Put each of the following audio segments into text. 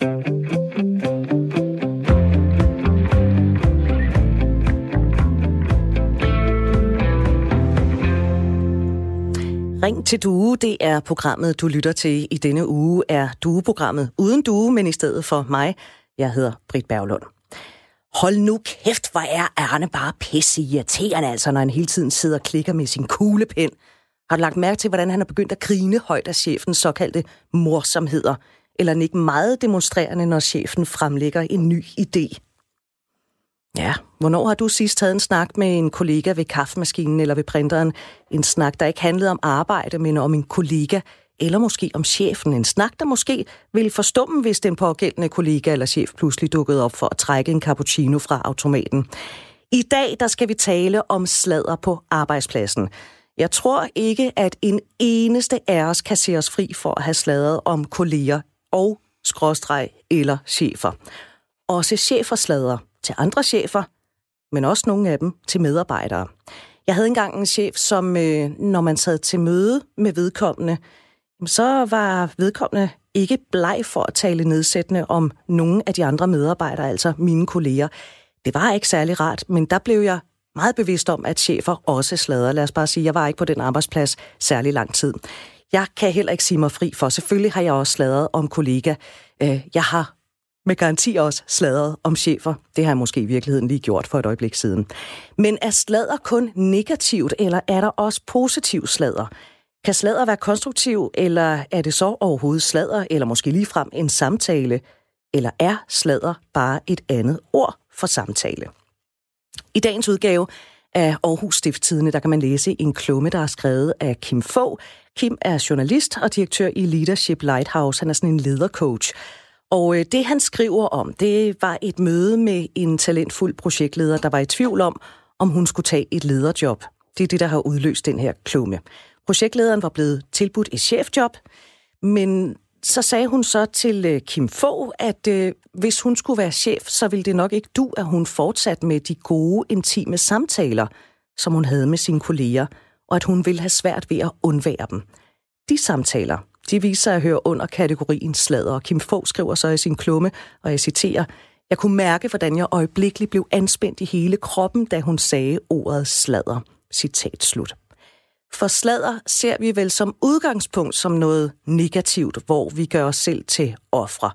Ring til Due, det er programmet, du lytter til i denne uge, er Due-programmet uden Due, men i stedet for mig. Jeg hedder Britt Berglund. Hold nu kæft, hvor er Arne bare pisse irriterende, altså, når han hele tiden sidder og klikker med sin kuglepen. Har du lagt mærke til, hvordan han er begyndt at grine højt af chefens såkaldte morsomheder? Eller ikke meget demonstrerende, når chefen fremlægger en ny idé? Ja, hvornår har du sidst taget en snak med en kollega ved kaffemaskinen eller ved printeren? En snak, der ikke handlede om arbejde, men om en kollega, eller måske om chefen. En snak, der måske ville forstumme, hvis den pågældende kollega eller chef pludselig dukkede op for at trække en cappuccino fra automaten. I dag der skal vi tale om sladder på arbejdspladsen. Jeg tror ikke, at en eneste af os kan se os fri for at have sladret om kolleger og skråstreg eller chefer. Også chefer slader til andre chefer, men også nogle af dem til medarbejdere. Jeg havde engang en chef, som øh, når man sad til møde med vedkommende, så var vedkommende ikke bleg for at tale nedsættende om nogle af de andre medarbejdere, altså mine kolleger. Det var ikke særlig rart, men der blev jeg meget bevidst om, at chefer også slader. Lad os bare sige, jeg var ikke på den arbejdsplads særlig lang tid. Jeg kan heller ikke sige mig fri for. Selvfølgelig har jeg også sladret om kollega. Øh, jeg har med garanti også sladret om chefer. Det har jeg måske i virkeligheden lige gjort for et øjeblik siden. Men er sladder kun negativt, eller er der også positiv sladder? Kan sladder være konstruktiv, eller er det så overhovedet sladder, eller måske ligefrem en samtale? Eller er sladder bare et andet ord for samtale? I dagens udgave af Aarhus Stifttidene, der kan man læse en klumme, der er skrevet af Kim Fogh. Kim er journalist og direktør i Leadership Lighthouse. Han er sådan en ledercoach. Og øh, det, han skriver om, det var et møde med en talentfuld projektleder, der var i tvivl om, om hun skulle tage et lederjob. Det er det, der har udløst den her klumme. Projektlederen var blevet tilbudt et chefjob, men så sagde hun så til øh, Kim Fogh, at øh, hvis hun skulle være chef, så ville det nok ikke du, at hun fortsatte med de gode, intime samtaler, som hun havde med sine kolleger, og at hun ville have svært ved at undvære dem. De samtaler, de viser sig at høre under kategorien sladder, og Kim Fogh skriver så i sin klumme, og jeg citerer, jeg kunne mærke, hvordan jeg øjeblikkeligt blev anspændt i hele kroppen, da hun sagde ordet sladder. Citat slut. For sladder ser vi vel som udgangspunkt som noget negativt, hvor vi gør os selv til ofre.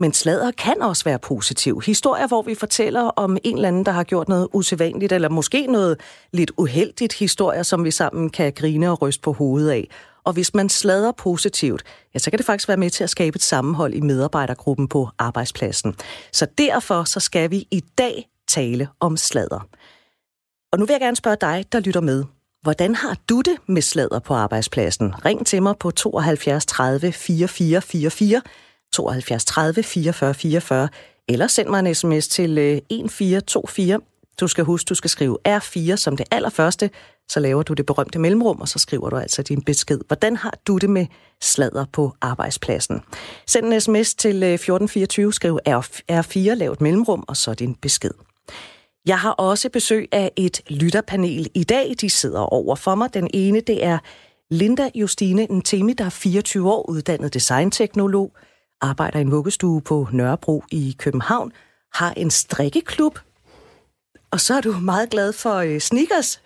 Men sladder kan også være positiv. Historier, hvor vi fortæller om en eller anden, der har gjort noget usædvanligt, eller måske noget lidt uheldigt. Historier, som vi sammen kan grine og ryste på hovedet af. Og hvis man slader positivt, ja, så kan det faktisk være med til at skabe et sammenhold i medarbejdergruppen på arbejdspladsen. Så derfor så skal vi i dag tale om slader. Og nu vil jeg gerne spørge dig, der lytter med. Hvordan har du det med slader på arbejdspladsen? Ring til mig på 72 30 44 44, 72 30 44 44, eller send mig en sms til øh, 1424. Du skal huske, du skal skrive R4 som det allerførste, så laver du det berømte mellemrum, og så skriver du altså din besked. Hvordan har du det med slader på arbejdspladsen? Send en sms til øh, 1424, skriv R4, lav et mellemrum, og så din besked. Jeg har også besøg af et lytterpanel i dag. De sidder over for mig. Den ene, det er Linda Justine Ntemi, der er 24 år, uddannet designteknolog, arbejder i en vuggestue på Nørrebro i København, har en strikkeklub, og så er du meget glad for øh, sneakers.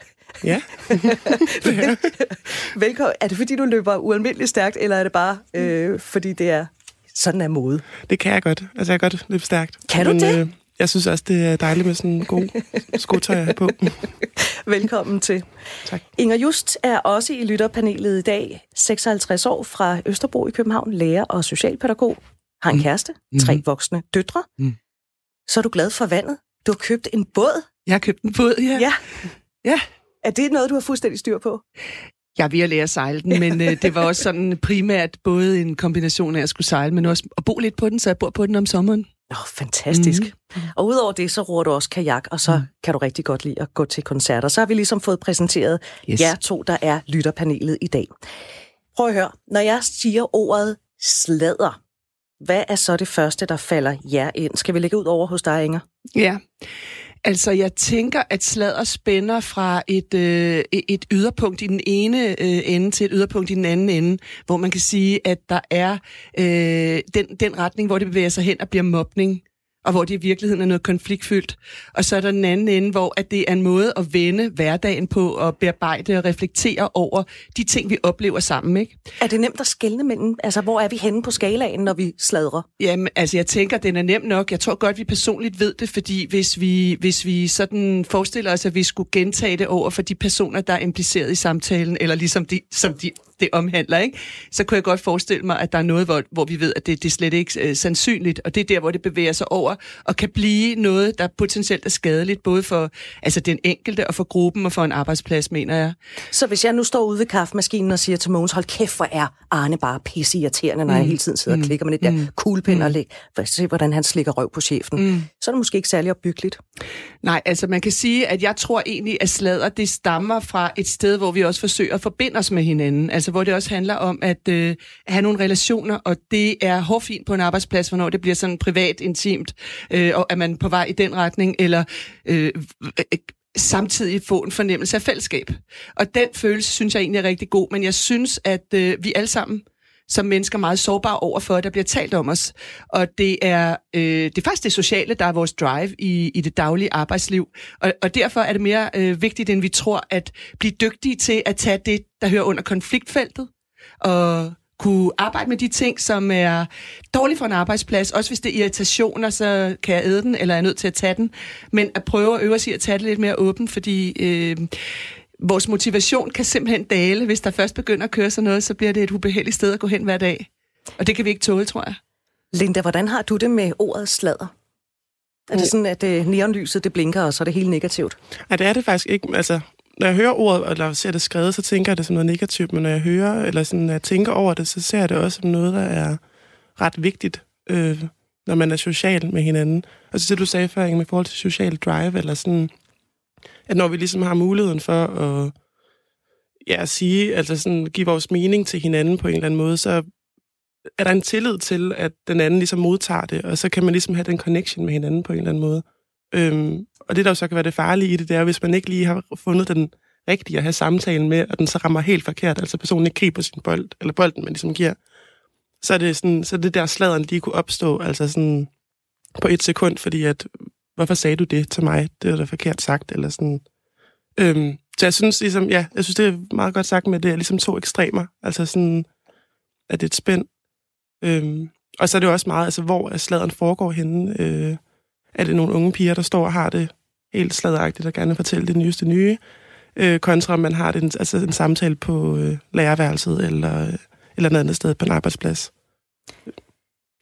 Ja. Velkommen. Er det fordi, du løber ualmindeligt stærkt, eller er det bare øh, fordi, det er sådan er mode? Det kan jeg godt. Altså, jeg kan godt løbe stærkt. Kan du Men, det? Øh, jeg synes også, det er dejligt med sådan en god skotøj på. Velkommen til. Tak. Inger Just er også i lytterpanelet i dag. 56 år fra Østerbro i København, lærer og socialpædagog. Har en mm. kæreste, tre mm. voksne døtre. Mm. Så er du glad for vandet. Du har købt en båd. Jeg har købt en båd, ja. Ja. ja. Er det noget, du har fuldstændig styr på? Jeg er ved at lære at sejle den, men øh, det var også sådan primært både en kombination af at skulle sejle, men også at bo lidt på den, så jeg bor på den om sommeren. Oh, fantastisk. Mm. Og udover det, så roer du også kajak, og så mm. kan du rigtig godt lide at gå til koncerter. Så har vi ligesom fået præsenteret yes. jer to, der er lytterpanelet i dag. Prøv at høre, når jeg siger ordet sladder, hvad er så det første, der falder jer ind? Skal vi lægge ud over hos dig, Inger? Ja, Altså, jeg tænker, at sladder spænder fra et, øh, et yderpunkt i den ene øh, ende til et yderpunkt i den anden ende, hvor man kan sige, at der er øh, den, den retning, hvor det bevæger sig hen og bliver mobning og hvor det i virkeligheden er noget konfliktfyldt. Og så er der den anden ende, hvor at det er en måde at vende hverdagen på og bearbejde og reflektere over de ting, vi oplever sammen. Ikke? Er det nemt at skelne mellem? Altså, hvor er vi henne på skalaen, når vi sladrer? Jamen, altså, jeg tænker, den er nem nok. Jeg tror godt, vi personligt ved det, fordi hvis vi, hvis vi sådan forestiller os, at vi skulle gentage det over for de personer, der er impliceret i samtalen, eller ligesom de, som de det omhandler, ikke? så kunne jeg godt forestille mig, at der er noget, hvor, hvor vi ved, at det, det er slet ikke øh, sandsynligt, og det er der, hvor det bevæger sig over, og kan blive noget, der potentielt er skadeligt, både for altså den enkelte, og for gruppen, og for en arbejdsplads, mener jeg. Så hvis jeg nu står ude ved kaffemaskinen og siger til Mogens, hold kæft, hvor er Arne bare pisse irriterende, når mm. jeg hele tiden sidder mm. og klikker med det der mm. kuglepind mm. og læg, for at se, hvordan han slikker røv på chefen, mm. så er det måske ikke særlig opbyggeligt. Nej, altså man kan sige, at jeg tror egentlig, at sladder, det stammer fra et sted, hvor vi også forsøger at forbinde os med hinanden. Altså Altså, hvor det også handler om at øh, have nogle relationer, og det er hårfint på en arbejdsplads, hvornår det bliver sådan privat, intimt, øh, og er man på vej i den retning, eller øh, øh, samtidig få en fornemmelse af fællesskab. Og den følelse synes jeg egentlig er rigtig god, men jeg synes, at øh, vi alle sammen som mennesker meget sårbare over for, der bliver talt om os. Og det er, øh, det er faktisk det sociale, der er vores drive i, i det daglige arbejdsliv. Og, og derfor er det mere øh, vigtigt, end vi tror, at blive dygtige til at tage det, der hører under konfliktfeltet, og kunne arbejde med de ting, som er dårlige for en arbejdsplads. Også hvis det er irritationer, så kan jeg æde den, eller er nødt til at tage den. Men at prøve at øve sig at tage det lidt mere åbent, fordi øh, vores motivation kan simpelthen dale. Hvis der først begynder at køre sådan noget, så bliver det et ubehageligt sted at gå hen hver dag. Og det kan vi ikke tåle, tror jeg. Linda, hvordan har du det med ordet sladder? Er det sådan, at øh, neonlyset det blinker, og så er det helt negativt? Nej, det er det faktisk ikke. Altså, når jeg hører ordet, eller ser det skrevet, så tænker jeg det som noget negativt, men når jeg hører, eller sådan, når jeg tænker over det, så ser jeg det også som noget, der er ret vigtigt, øh, når man er social med hinanden. Altså det, du sagde før, med forhold til social drive, eller sådan, at når vi ligesom har muligheden for at ja, sige, altså sådan, give vores mening til hinanden på en eller anden måde, så er der en tillid til, at den anden ligesom modtager det, og så kan man ligesom have den connection med hinanden på en eller anden måde. Øhm, og det, der jo så kan være det farlige i det, det er, hvis man ikke lige har fundet den rigtige at have samtalen med, og den så rammer helt forkert, altså personen ikke griber sin bold, eller bolden, man ligesom giver, så er det, sådan, så er det der sladeren lige kunne opstå, altså sådan på et sekund, fordi at, hvorfor sagde du det til mig? Det er da forkert sagt, eller sådan. Øhm, så jeg synes ligesom, ja, jeg synes, det er meget godt sagt med, at det er ligesom to ekstremer, altså sådan, at det er et spænd. Øhm, og så er det jo også meget, altså hvor er sladeren foregår henne, øh, er det nogle unge piger, der står og har det helt sladagtigt og gerne vil fortælle det nyeste nye, øh, kontra man har det, altså en samtale på øh, lærerværelset eller, øh, eller et andet sted på en arbejdsplads.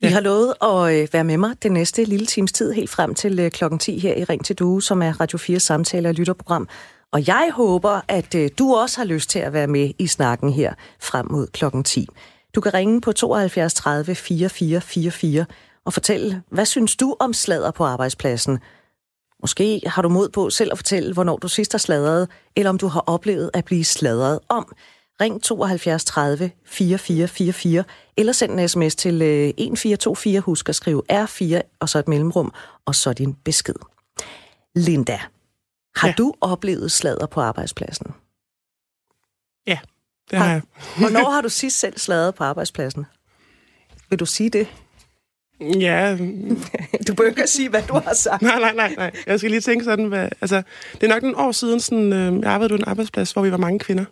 Ja. I har lovet at øh, være med mig den næste lille times tid, helt frem til øh, klokken 10 her i Ring til Due, som er Radio 4 samtale- og lytterprogram. Og jeg håber, at øh, du også har lyst til at være med i snakken her frem mod klokken 10. Du kan ringe på 72 30 44 44 og fortælle, hvad synes du om sladder på arbejdspladsen? Måske har du mod på selv at fortælle, hvornår du sidst har sladret, eller om du har oplevet at blive sladret om. Ring 72 30 4444, eller send en sms til 1424. Øh, Husk at skrive R4, og så et mellemrum, og så din besked. Linda, har ja. du oplevet sladder på arbejdspladsen? Ja, det har, har jeg. Hvornår har du sidst selv sladret på arbejdspladsen? Vil du sige det? Ja. du bør ikke at sige, hvad du har sagt. nej, nej, nej, nej. Jeg skal lige tænke sådan, hvad, altså, det er nok en år siden, sådan, øh, jeg arbejdede på en arbejdsplads, hvor vi var mange kvinder.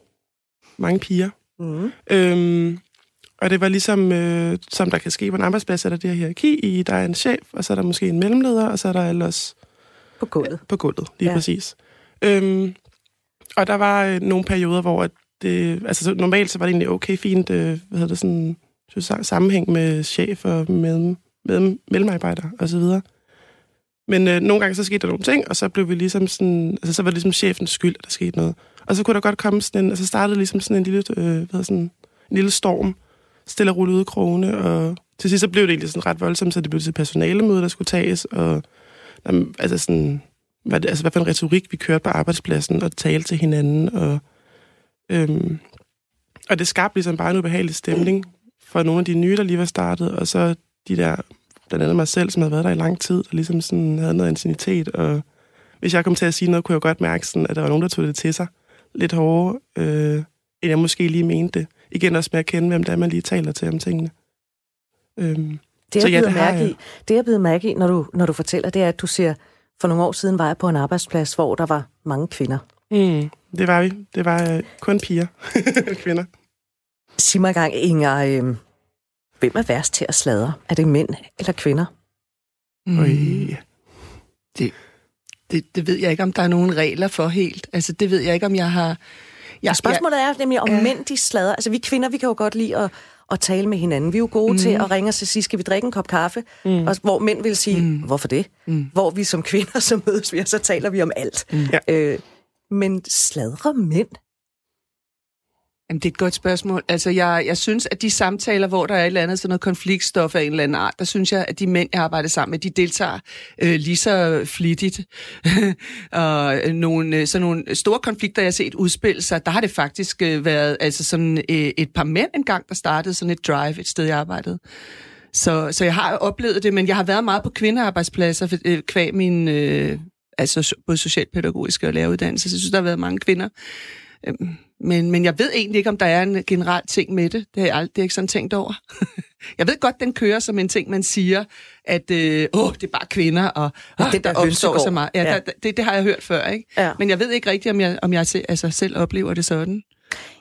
Mange piger. Mm. Øhm, og det var ligesom, øh, som der kan ske på en arbejdsplads, er der det her hierarki i, der er en chef, og så er der måske en mellemleder, og så er der ellers... På gulvet. På gulvet, lige ja. præcis. Øhm, og der var øh, nogle perioder, hvor det, altså normalt så var det egentlig okay fint, øh, hvad hedder det, sådan, synes, sammenhæng med chef og med med mellemarbejdere og så videre. Men øh, nogle gange så skete der nogle ting, og så blev vi ligesom sådan, altså så var det ligesom chefens skyld, at der skete noget. Og så kunne der godt komme sådan en, altså startede ligesom sådan en lille, øh, hvad sådan, en lille storm, stille og ud i krogene, og til sidst så blev det egentlig sådan ret voldsomt, så det blev til personalemøde, der skulle tages, og jamen, altså sådan, hvad, det, altså hvad for en retorik vi kørte på arbejdspladsen, og talte til hinanden, og, øhm, og det skabte ligesom bare en ubehagelig stemning for nogle af de nye, der lige var startet, og så de der, blandt andet mig selv, som havde været der i lang tid, og ligesom sådan havde noget intimitet, og hvis jeg kom til at sige noget, kunne jeg godt mærke, sådan, at der var nogen, der tog det til sig lidt hårdere, øh, end jeg måske lige mente det. Igen også med at kende, hvem det er, man lige taler til om tingene. Øhm, det, er ja, det, mærke i, det, jeg blevet mærke i, når du, når du fortæller, det er, at du siger, for nogle år siden var jeg på en arbejdsplads, hvor der var mange kvinder. Mm, det var vi. Det var øh, kun piger kvinder. Sig mig gang, Inger, øh, hvem er værst til at sladre? Er det mænd eller kvinder? Mm. Det, det, det ved jeg ikke, om der er nogen regler for helt. Altså, det ved jeg ikke, om jeg har... Jeg, Spørgsmålet er nemlig, om ja. mænd de sladrer. Altså, vi kvinder, vi kan jo godt lide at, at tale med hinanden. Vi er jo gode mm. til at ringe og sige, skal vi drikke en kop kaffe? Mm. Og, hvor mænd vil sige, mm. hvorfor det? Mm. Hvor vi som kvinder, så mødes vi, og så taler vi om alt. Mm. Øh, men sladrer mænd? Jamen, det er et godt spørgsmål. Altså, jeg, jeg synes, at de samtaler, hvor der er et eller andet sådan noget konfliktstof af en eller anden art, der synes jeg, at de mænd, jeg arbejder sammen med, de deltager øh, lige så flittigt. og øh, nogle, øh, sådan nogle store konflikter, jeg har set udspille sig, der har det faktisk øh, været altså sådan øh, et par mænd engang, der startede sådan et drive et sted, jeg arbejdede. Så, så jeg har oplevet det, men jeg har været meget på kvindearbejdspladser øh, kvæg min øh, altså både socialpædagogiske og læreruddannelse. Så jeg synes, der har været mange kvinder. Øhm, men, men jeg ved egentlig ikke, om der er en generel ting med det. Det har jeg aldrig ikke sådan tænkt over. jeg ved godt, den kører som en ting, man siger, at øh, åh, det er bare kvinder, og åh, det der, der opstår så meget. Ja, ja. Der, det, det har jeg hørt før, ikke? Ja. Men jeg ved ikke rigtigt, om jeg, om jeg altså, selv oplever det sådan.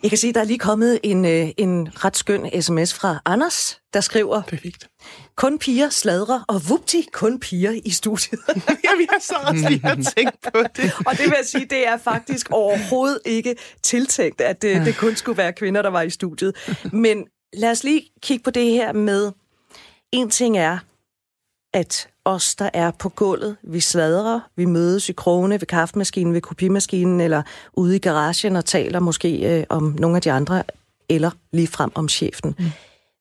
Jeg kan sige, at der er lige kommet en, øh, en ret skøn sms fra Anders, der skriver... Perfekt. Kun piger sladrer, og vupti, kun piger i studiet. ja, vi har så også lige tænkt på det. og det vil jeg sige, det er faktisk overhovedet ikke tiltænkt, at det, det kun skulle være kvinder, der var i studiet. Men lad os lige kigge på det her med... En ting er, at os, der er på gulvet, vi sladrer, vi mødes i krone ved kaffemaskinen, ved kopimaskinen, eller ude i garagen og taler måske øh, om nogle af de andre, eller lige frem om chefen. Mm.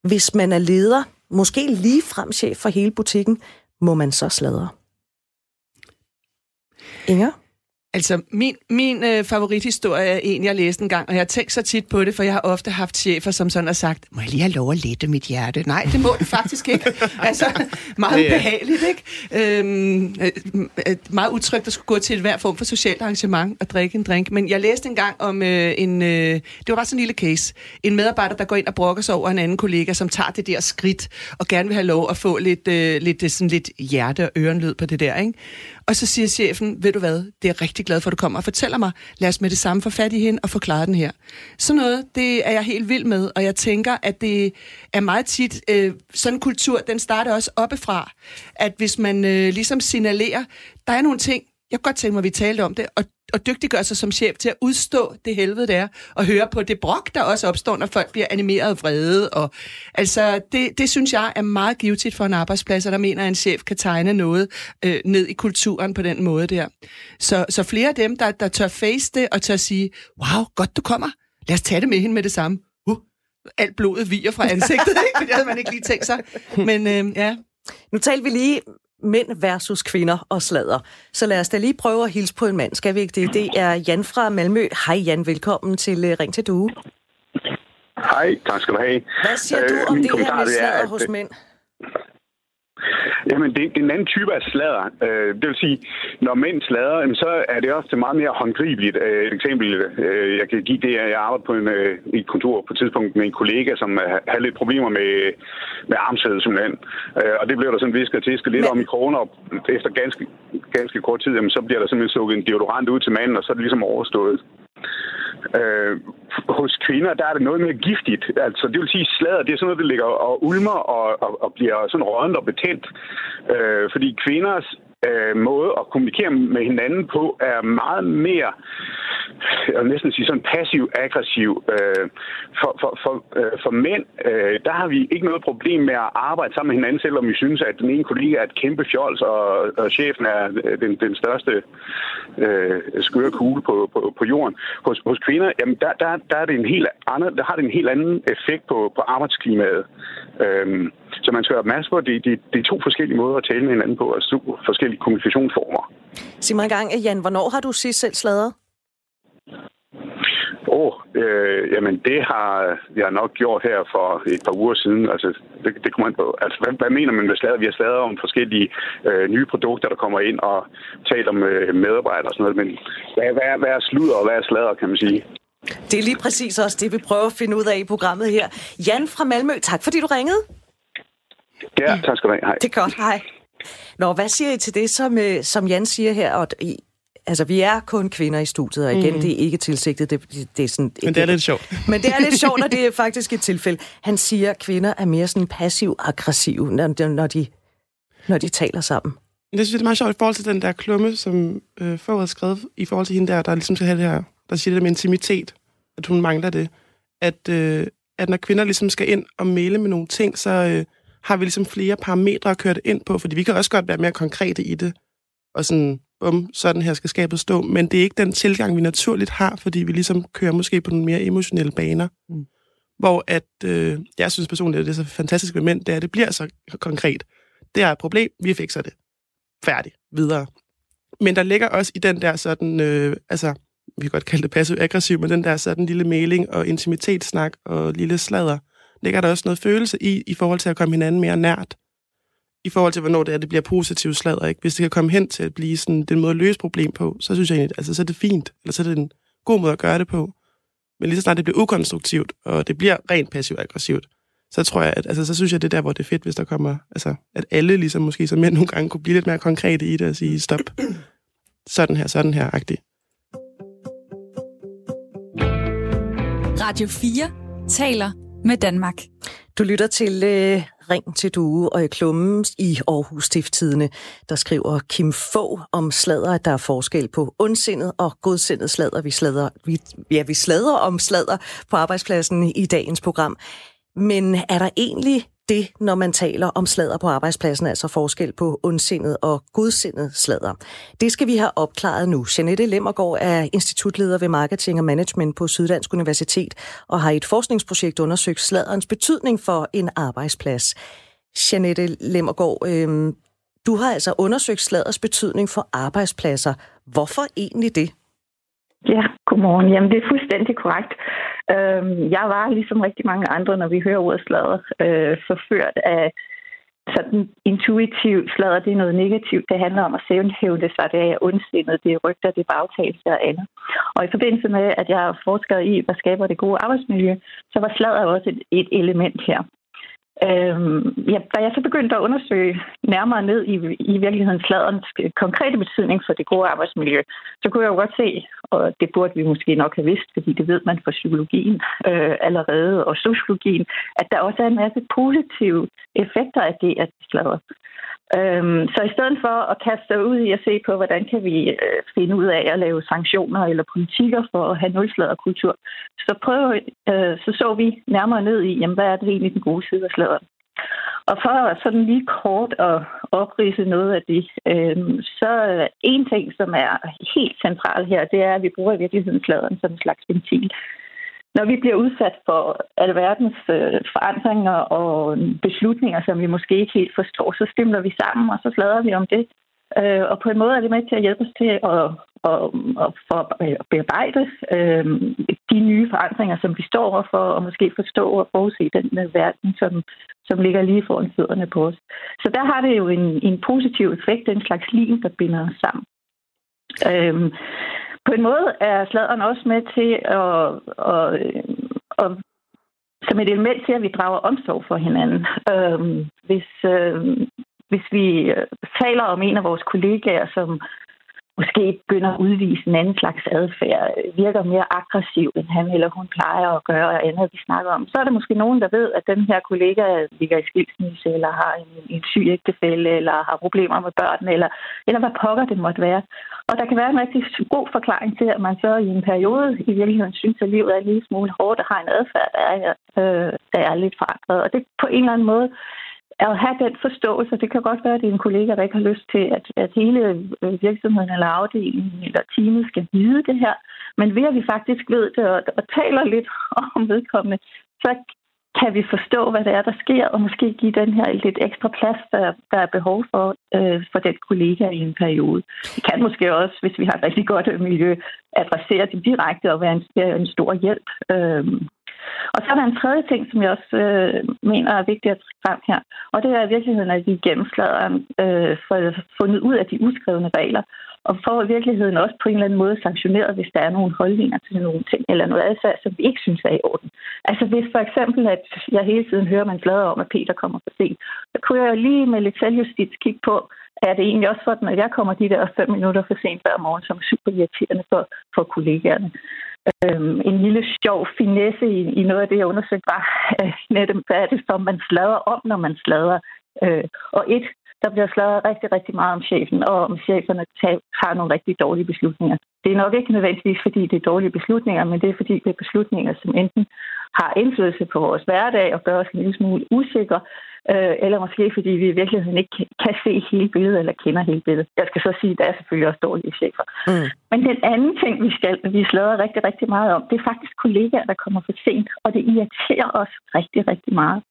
Hvis man er leder, måske lige frem chef for hele butikken, må man så sladre. Inger? Altså, min, min øh, favorithistorie er en, jeg læste en gang, og jeg har tænkt så tit på det, for jeg har ofte haft chefer, som sådan har sagt, må jeg lige have lov at lette mit hjerte? Nej, det må du faktisk ikke. altså, meget ja, ja. behageligt, ikke? Øhm, øh, øh, meget utrygt at skulle gå til et hver form for socialt arrangement og drikke en drink. Men jeg læste en gang om øh, en, øh, det var bare sådan en lille case, en medarbejder, der går ind og brokker sig over en anden kollega, som tager det der skridt, og gerne vil have lov at få lidt, øh, lidt, sådan lidt hjerte- og ørenlyd på det der, ikke? Og så siger chefen, ved du hvad, det er rigtig glad for, at du kommer og fortæller mig. Lad os med det samme få fat i hende og forklare den her. Sådan noget, det er jeg helt vild med, og jeg tænker, at det er meget tit, øh, sådan en kultur, den starter også oppefra, at hvis man øh, ligesom signalerer, der er nogle ting, jeg kunne godt tænke mig, at vi talte om det, og og dygtiggøre sig som chef til at udstå det helvede, der og høre på det brok, der også opstår, når folk bliver animeret og vrede. Og, altså, det, det synes jeg er meget givetigt for en arbejdsplads, og der mener, at en chef kan tegne noget øh, ned i kulturen på den måde der. Så, så flere af dem, der, der tør face det og tør sige, wow, godt du kommer, lad os tage det med hende med det samme. Uh, alt blodet viger fra ansigtet, ikke? det havde man ikke lige tænkt sig. Men øh, ja, nu talte vi lige mænd versus kvinder og slader. Så lad os da lige prøve at hilse på en mand. Skal vi ikke det? Det er Jan fra Malmø. Hej Jan, velkommen til uh, Ring til Due. Hej, tak skal du have. Hvad siger du øh, om det her med slader at, hos mænd? Jamen, det, det er en anden type af slader. Øh, det vil sige, når mænd slader, så er det også meget mere håndgribeligt. Øh, et eksempel, øh, jeg kan give det, at jeg arbejder på en, øh, i et kontor på et tidspunkt med en kollega, som øh, havde lidt problemer med, med armsædet simpelthen. Øh, og det blev der sådan visket tisket lidt Men... om i kroner, og efter ganske, ganske kort tid, jamen, så bliver der simpelthen sukket en deodorant ud til manden, og så er det ligesom overstået. Øh, hos kvinder, der er det noget mere giftigt. Altså, det vil sige, slader, det er sådan noget, der ligger og ulmer og, og, og bliver sådan rådent og betændt. Øh, fordi kvinders øh, måde at kommunikere med hinanden på er meget mere jeg vil næsten sige sådan passiv-aggressiv. Øh, for, for, for, øh, for mænd, øh, der har vi ikke noget problem med at arbejde sammen med hinanden, selvom vi synes, at den ene kollega er et kæmpe fjols, og, og chefen er den, den største øh, skøre kugle på, på, på jorden. Hos, hos kvinder, jamen der, der, der, er det en helt anden, der har det en helt anden effekt på, på arbejdsklimaet. Øh, så man skal være opmærksom på, at det, det, det er to forskellige måder at tale med hinanden på, og to forskellige kommunikationsformer. Sig mig en gang, Jan, hvornår har du sidst selv sladret? Åh, oh, øh, jamen det har jeg nok gjort her for et par uger siden. Altså, det, det kommer ind på. Altså, hvad, hvad mener man med slader? Vi har slader om forskellige øh, nye produkter, der kommer ind og taler med øh, medarbejdere og sådan noget. Men hvad, hvad, hvad er sludder og hvad er slader, kan man sige? Det er lige præcis også det, vi prøver at finde ud af i programmet her. Jan fra Malmø, tak fordi du ringede. Ja, tak skal du have. Hej. Det er godt, hej. Nå, hvad siger I til det, som, øh, som Jan siger her? Og, i, altså, vi er kun kvinder i studiet, og igen, mm. det er ikke tilsigtet. Det, det er sådan, Men det er lidt sjovt. Men det er lidt sjovt, og det er faktisk et tilfælde. Han siger, at kvinder er mere sådan passiv-aggressive, når, når, de, når de taler sammen. Det synes jeg, det er meget sjovt i forhold til den der klumme, som øh, Fogh har skrevet, i forhold til hende der, der ligesom skal have det her, der siger det med intimitet, at hun mangler det. At, øh, at når kvinder ligesom skal ind og male med nogle ting, så øh, har vi ligesom flere parametre at køre det ind på, fordi vi kan også godt være mere konkrete i det, og sådan, bum, sådan her skal skabet stå, men det er ikke den tilgang, vi naturligt har, fordi vi ligesom kører måske på nogle mere emotionelle baner. Mm. Hvor at, øh, jeg synes personligt, at det er så fantastisk ved mænd, det er, at det bliver så konkret. Det er et problem, vi fikser det. Færdig. Videre. Men der ligger også i den der sådan, øh, altså, vi kan godt kalde det passiv-aggressiv, men den der sådan lille mailing og intimitetssnak og lille sladder, ligger der også noget følelse i, i forhold til at komme hinanden mere nært. I forhold til, hvornår det er, det bliver positivt sladder. Ikke? Hvis det kan komme hen til at blive sådan, den måde at løse problem på, så synes jeg egentlig, altså, så er det fint. Eller så er det en god måde at gøre det på. Men lige så snart det bliver ukonstruktivt, og det bliver rent passivt-aggressivt, så tror jeg, at altså, så synes jeg, det er der, hvor det er fedt, hvis der kommer, altså, at alle ligesom måske som mænd nogle gange kunne blive lidt mere konkrete i det og sige, stop, sådan her, sådan her, agtigt. Radio 4 taler med Danmark. Du lytter til øh, Ring til Due og i klummen i Aarhus Stifttidene, der skriver Kim Få om sladder, at der er forskel på ondsindet og godsindet sladder. Vi, slader, vi, ja, vi slader om sladder på arbejdspladsen i dagens program. Men er der egentlig det, når man taler om slader på arbejdspladsen, altså forskel på ondsindet og godsindet slader. Det skal vi have opklaret nu. Janette Lemmergaard er institutleder ved Marketing og Management på Syddansk Universitet og har i et forskningsprojekt undersøgt sladerens betydning for en arbejdsplads. Janette Lemmergaard, øh, du har altså undersøgt sladers betydning for arbejdspladser. Hvorfor egentlig det? Ja, godmorgen. Jamen, det er fuldstændig korrekt. Øhm, jeg var ligesom rigtig mange andre, når vi hører ordet sladder, øh, forført af sådan intuitiv sladder, det er noget negativt. Det handler om at sævnhævne sig, det er ondsindet, det er rygter, det er bagtagelse og andet. Og i forbindelse med, at jeg har forsket i, hvad skaber det gode arbejdsmiljø, så var sladder også et, et element her. Øhm, ja, da jeg så begyndte at undersøge nærmere ned i, i virkeligheden sladerens konkrete betydning for det gode arbejdsmiljø, så kunne jeg jo godt se, og det burde vi måske nok have vidst, fordi det ved man fra psykologien øh, allerede, og sociologien, at der også er en masse positive effekter af det, at de. Øhm, så i stedet for at kaste sig ud i at se på, hvordan kan vi øh, finde ud af at lave sanktioner eller politikker for at have nulsladerkultur, så, prøv, øh, så så vi nærmere ned i, jamen, hvad er det egentlig den gode side af sladeren. Og for sådan lige kort at oprise noget af det, øh, så en ting, som er helt central her, det er, at vi bruger i virkeligheden sladeren som en slags ventil når vi bliver udsat for alverdens øh, forandringer og beslutninger, som vi måske ikke helt forstår, så stemmer vi sammen, og så slader vi om det. Øh, og på en måde er det med til at hjælpe os til at, at, at, for at bearbejde øh, de nye forandringer, som vi står overfor, og måske forstå og forudse den øh, verden, som, som ligger lige foran fødderne på os. Så der har det jo en, en positiv effekt, en slags lim, der binder os sammen. Øh, på en måde er sladeren også med til at, at, at, at som et element til, at vi drager omsorg for hinanden. Øhm, hvis, øh, hvis vi øh, taler om en af vores kollegaer, som måske begynder at udvise en anden slags adfærd, virker mere aggressiv, end han eller hun plejer at gøre, og andet, vi snakker om, så er der måske nogen, der ved, at den her kollega ligger i skilsmisse, eller har en, en syg ægtefælde, eller har problemer med børn, eller, eller hvad pokker det måtte være. Og der kan være en rigtig god forklaring til, at man så i en periode i virkeligheden synes, at livet er en lille smule hårdt, og har en adfærd, der er, øh, der er lidt forandret. Og det på en eller anden måde at have den forståelse. Det kan godt være, at det er en kollega, der ikke har lyst til, at, at hele øh, virksomheden eller afdelingen eller teamet skal vide det her. Men ved at vi faktisk ved det og, og taler lidt om vedkommende, så kan vi forstå, hvad det er, der sker, og måske give den her lidt ekstra plads, der, der er behov for, øh, for den kollega i en periode. Vi kan måske også, hvis vi har et rigtig godt miljø, adressere det direkte og være en, en stor hjælp. Øh, og så er der en tredje ting, som jeg også øh, mener er vigtigt at trække frem her, og det er i virkeligheden, at vi gennemslader øh, for fundet ud af de uskrevne regler, og for i virkeligheden også på en eller anden måde sanktioneret, hvis der er nogle holdninger til nogle ting, eller noget adfærd, som vi ikke synes er i orden. Altså hvis for eksempel, at jeg hele tiden hører, man flader om, at Peter kommer for sent, så kunne jeg jo lige med lidt selvjustits kigge på, er det egentlig også sådan, at jeg kommer de der fem minutter for sent hver morgen, som er super irriterende for, for kollegaerne. Øhm, en lille sjov finesse i, i noget af det, jeg undersøgte, var øh, netop, hvad er det, som man slader om, når man slader. Øh, og et, der bliver sladret rigtig, rigtig meget om chefen, og om cheferne tager nogle rigtig dårlige beslutninger. Det er nok ikke nødvendigvis, fordi det er dårlige beslutninger, men det er fordi, det er beslutninger, som enten har indflydelse på vores hverdag og gør os en lille smule usikre, øh, eller måske fordi vi i virkeligheden ikke kan se hele billedet eller kender hele billedet. Jeg skal så sige, at der er selvfølgelig også dårlige chefer. Mm. Men den anden ting, vi skal vi slader rigtig, rigtig meget om, det er faktisk kollegaer, der kommer for sent, og det irriterer os rigtig, rigtig meget.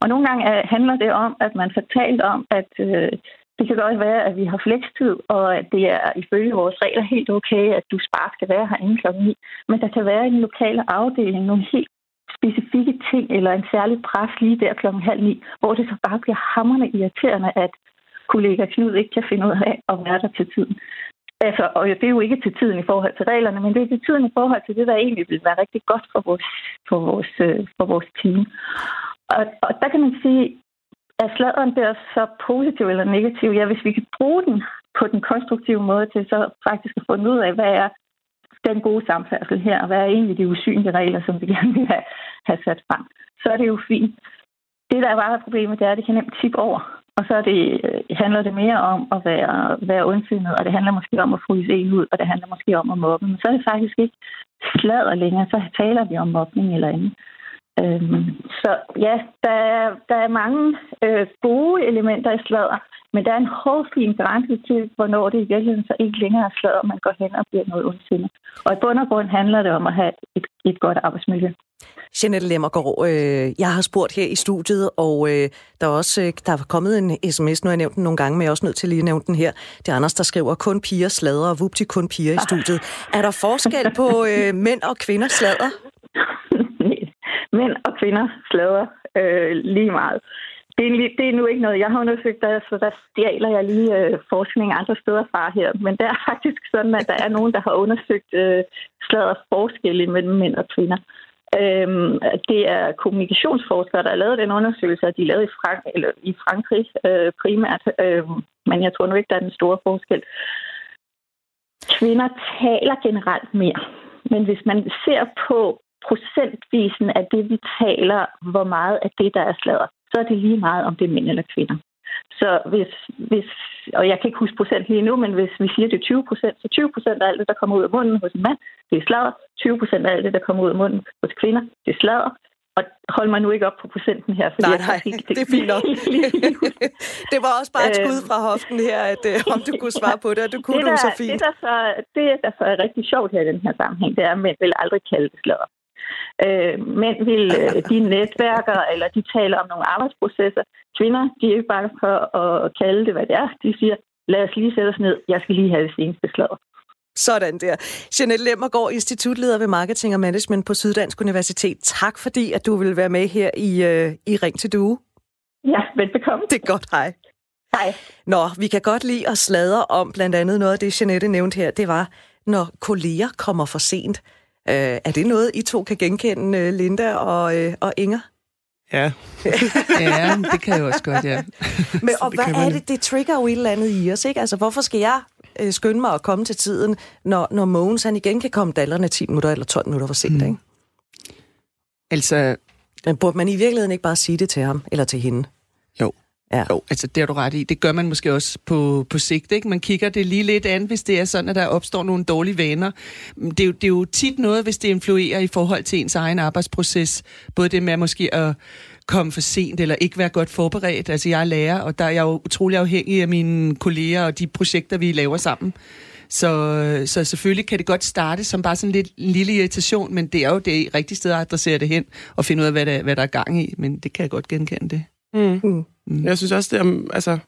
Og nogle gange øh, handler det om, at man får talt om, at øh, det kan godt være, at vi har flekstid, og at det er ifølge vores regler helt okay, at du bare skal være her inden klokken 9. Men der kan være i den lokale afdeling nogle helt specifikke ting eller en særlig pres lige der klokken halv ni, hvor det så bare bliver hammerne irriterende, at kollega Knud ikke kan finde ud af at være der til tiden. Altså, og det er jo ikke til tiden i forhold til reglerne, men det er til tiden i forhold til det, der egentlig vil være rigtig godt for vores, for vores, øh, for vores team. Og, og der kan man sige, at sladeren bliver så positiv eller negativ. Ja, hvis vi kan bruge den på den konstruktive måde til så faktisk at finde ud af, hvad er den gode samfærdsel her, og hvad er egentlig de usynlige regler, som vi gerne vil have, have sat frem, så er det jo fint. Det, der er bare problemet, det er, at det kan nemt tippe over. Og så er det, øh, handler det mere om at være, være ondsindet, og det handler måske om at fryse en ud, og det handler måske om at mobbe. Men så er det faktisk ikke sladder længere, så taler vi om mobning eller andet. Øhm, så ja, der er, der er mange øh, gode elementer i sladder, men der er en hårfin grænse til, hvornår det i virkeligheden så ikke længere er sladder, man går hen og bliver noget ondsindet. Og i bund og grund handler det om at have et, et godt arbejdsmiljø. Jeanette Lemmergaard, øh, jeg har spurgt her i studiet, og øh, der er også øh, der er kommet en sms, nu har jeg nævnt den nogle gange, men jeg er også nødt til lige at nævne den her. Det er Anders, der skriver, kun piger slader, og vupti kun piger i studiet. Er der forskel på øh, mænd og kvinder slader? mænd og kvinder slader øh, lige meget. Det er, det er nu ikke noget, jeg har undersøgt, der, så der stjæler jeg lige øh, forskning andre steder fra her. Men det er faktisk sådan, at der er nogen, der har undersøgt øh, slader forskelle mellem mænd og kvinder. Øhm, det er kommunikationsforskere, der har lavet den undersøgelse, og de er lavet i, Frank eller i Frankrig øh, primært. Øh, men jeg tror nu ikke, der er den store forskel. Kvinder taler generelt mere. Men hvis man ser på procentvisen af det, vi taler, hvor meget af det, der er sladder, så er det lige meget, om det er mænd eller kvinder. Så hvis, hvis, og jeg kan ikke huske procent lige nu, men hvis vi siger, det er 20 procent, så 20 procent af alt det, der kommer ud af munden hos en mand, det er sladder. 20 procent af alt det, der kommer ud af munden hos kvinder, det er sladder. Og hold mig nu ikke op på procenten her. Fordi nej, nej, jeg det, det er fint nok. det var også bare et skud fra hoften her, at øh, om du kunne svare på det, og du kunne det, der, du så fint. Det, der så, det, der så er rigtig sjovt her i den her sammenhæng, det er, at mænd vil aldrig kalde det sladder. Øh, mænd vil, øh, de netværker, eller de taler om nogle arbejdsprocesser. Kvinder, de er ikke bange for at kalde det, hvad det er. De siger, lad os lige sætte os ned. Jeg skal lige have det seneste slag. Sådan der. Jeanette Lemmergaard, institutleder ved Marketing og Management på Syddansk Universitet. Tak fordi, at du vil være med her i, uh, i Ring til Due. Ja, velbekomme. Det er godt, hej. Hej. Nå, vi kan godt lide at sladre om blandt andet noget af det, Jeanette nævnte her. Det var, når kolleger kommer for sent. Uh, er det noget, I to kan genkende, uh, Linda og, uh, og Inger? Ja. ja, det kan jeg også godt, ja. Men, og hvad er det, det trigger jo et eller andet i os, ikke? Altså, hvorfor skal jeg øh, skynde mig at komme til tiden, når, når Mogens han igen kan komme dallerne 10 minutter eller 12 minutter for sent, mm. ikke? Altså... Men burde man i virkeligheden ikke bare sige det til ham, eller til hende? Jo. Ja. Jo, altså det har du ret i. Det gør man måske også på, på sigt. Ikke? Man kigger det lige lidt an, hvis det er sådan, at der opstår nogle dårlige vaner. Det er, jo, det er jo tit noget, hvis det influerer i forhold til ens egen arbejdsproces. Både det med måske at komme for sent eller ikke være godt forberedt. Altså jeg er lærer, og der er jeg jo utrolig afhængig af mine kolleger og de projekter, vi laver sammen. Så, så selvfølgelig kan det godt starte som bare sådan lidt en lille irritation, men det er jo det rigtige sted at adressere det hen og finde ud af, hvad der, hvad der er gang i. Men det kan jeg godt genkende det. Mm. Mm. Mm. Jeg synes også, det er, altså,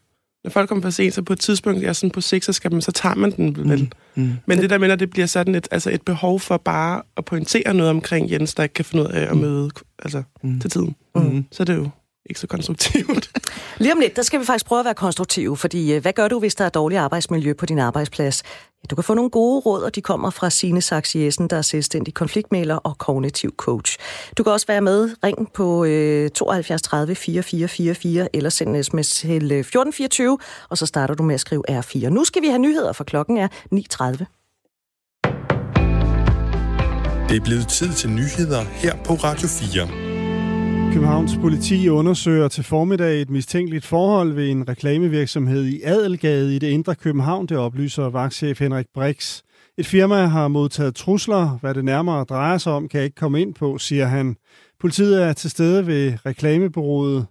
når folk kommer for sent, så på et tidspunkt, jeg er sådan på sigt, så, skal man, så tager man den vel. Mm. Mm. Men det der med, at det bliver sådan et, altså et behov for bare at pointere noget omkring Jens, der ikke kan finde ud af at mm. møde altså, mm. til tiden. Mm. Så er det jo ikke så konstruktivt. Lige om lidt, der skal vi faktisk prøve at være konstruktive, fordi øh, hvad gør du, hvis der er dårligt arbejdsmiljø på din arbejdsplads? Du kan få nogle gode råd, og de kommer fra Signe Sachs Jessen, der er selvstændig konfliktmæler og kognitiv coach. Du kan også være med. Ring på øh, 72 30 4444 eller send en sms til 1424, øh, og så starter du med at skrive R4. Nu skal vi have nyheder, for klokken er 9.30. Det er blevet tid til nyheder her på Radio 4. Københavns politi undersøger til formiddag et mistænkeligt forhold ved en reklamevirksomhed i Adelgade i det indre København, det oplyser vagtchef Henrik Brix. Et firma har modtaget trusler. Hvad det nærmere drejer sig om, kan jeg ikke komme ind på, siger han. Politiet er til stede ved reklamebureauet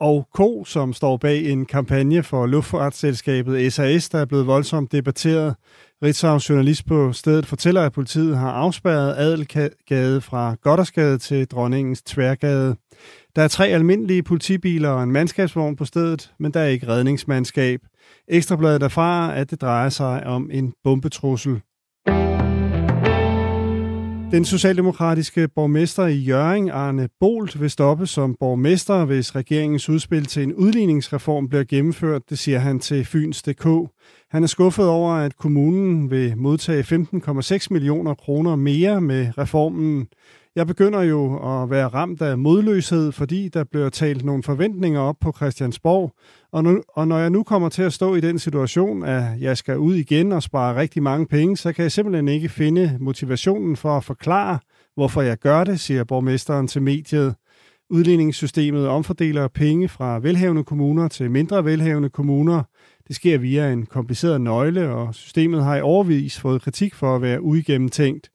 og K, som står bag en kampagne for luftfartsselskabet SAS, der er blevet voldsomt debatteret. Ritzau, journalist på stedet, fortæller, at politiet har afspærret Adelgade fra Goddersgade til Dronningens Tværgade. Der er tre almindelige politibiler og en mandskabsvogn på stedet, men der er ikke redningsmandskab. Ekstrabladet erfarer, at det drejer sig om en bombetrussel. Den socialdemokratiske borgmester i Jøring, Arne Bolt, vil stoppe som borgmester, hvis regeringens udspil til en udligningsreform bliver gennemført, det siger han til Fyns.dk. Han er skuffet over, at kommunen vil modtage 15,6 millioner kroner mere med reformen. Jeg begynder jo at være ramt af modløshed, fordi der bliver talt nogle forventninger op på Christiansborg. Og, nu, og når jeg nu kommer til at stå i den situation, at jeg skal ud igen og spare rigtig mange penge, så kan jeg simpelthen ikke finde motivationen for at forklare, hvorfor jeg gør det, siger borgmesteren til mediet. Udligningssystemet omfordeler penge fra velhavende kommuner til mindre velhavende kommuner. Det sker via en kompliceret nøgle, og systemet har i overvis fået kritik for at være uigennemtænkt.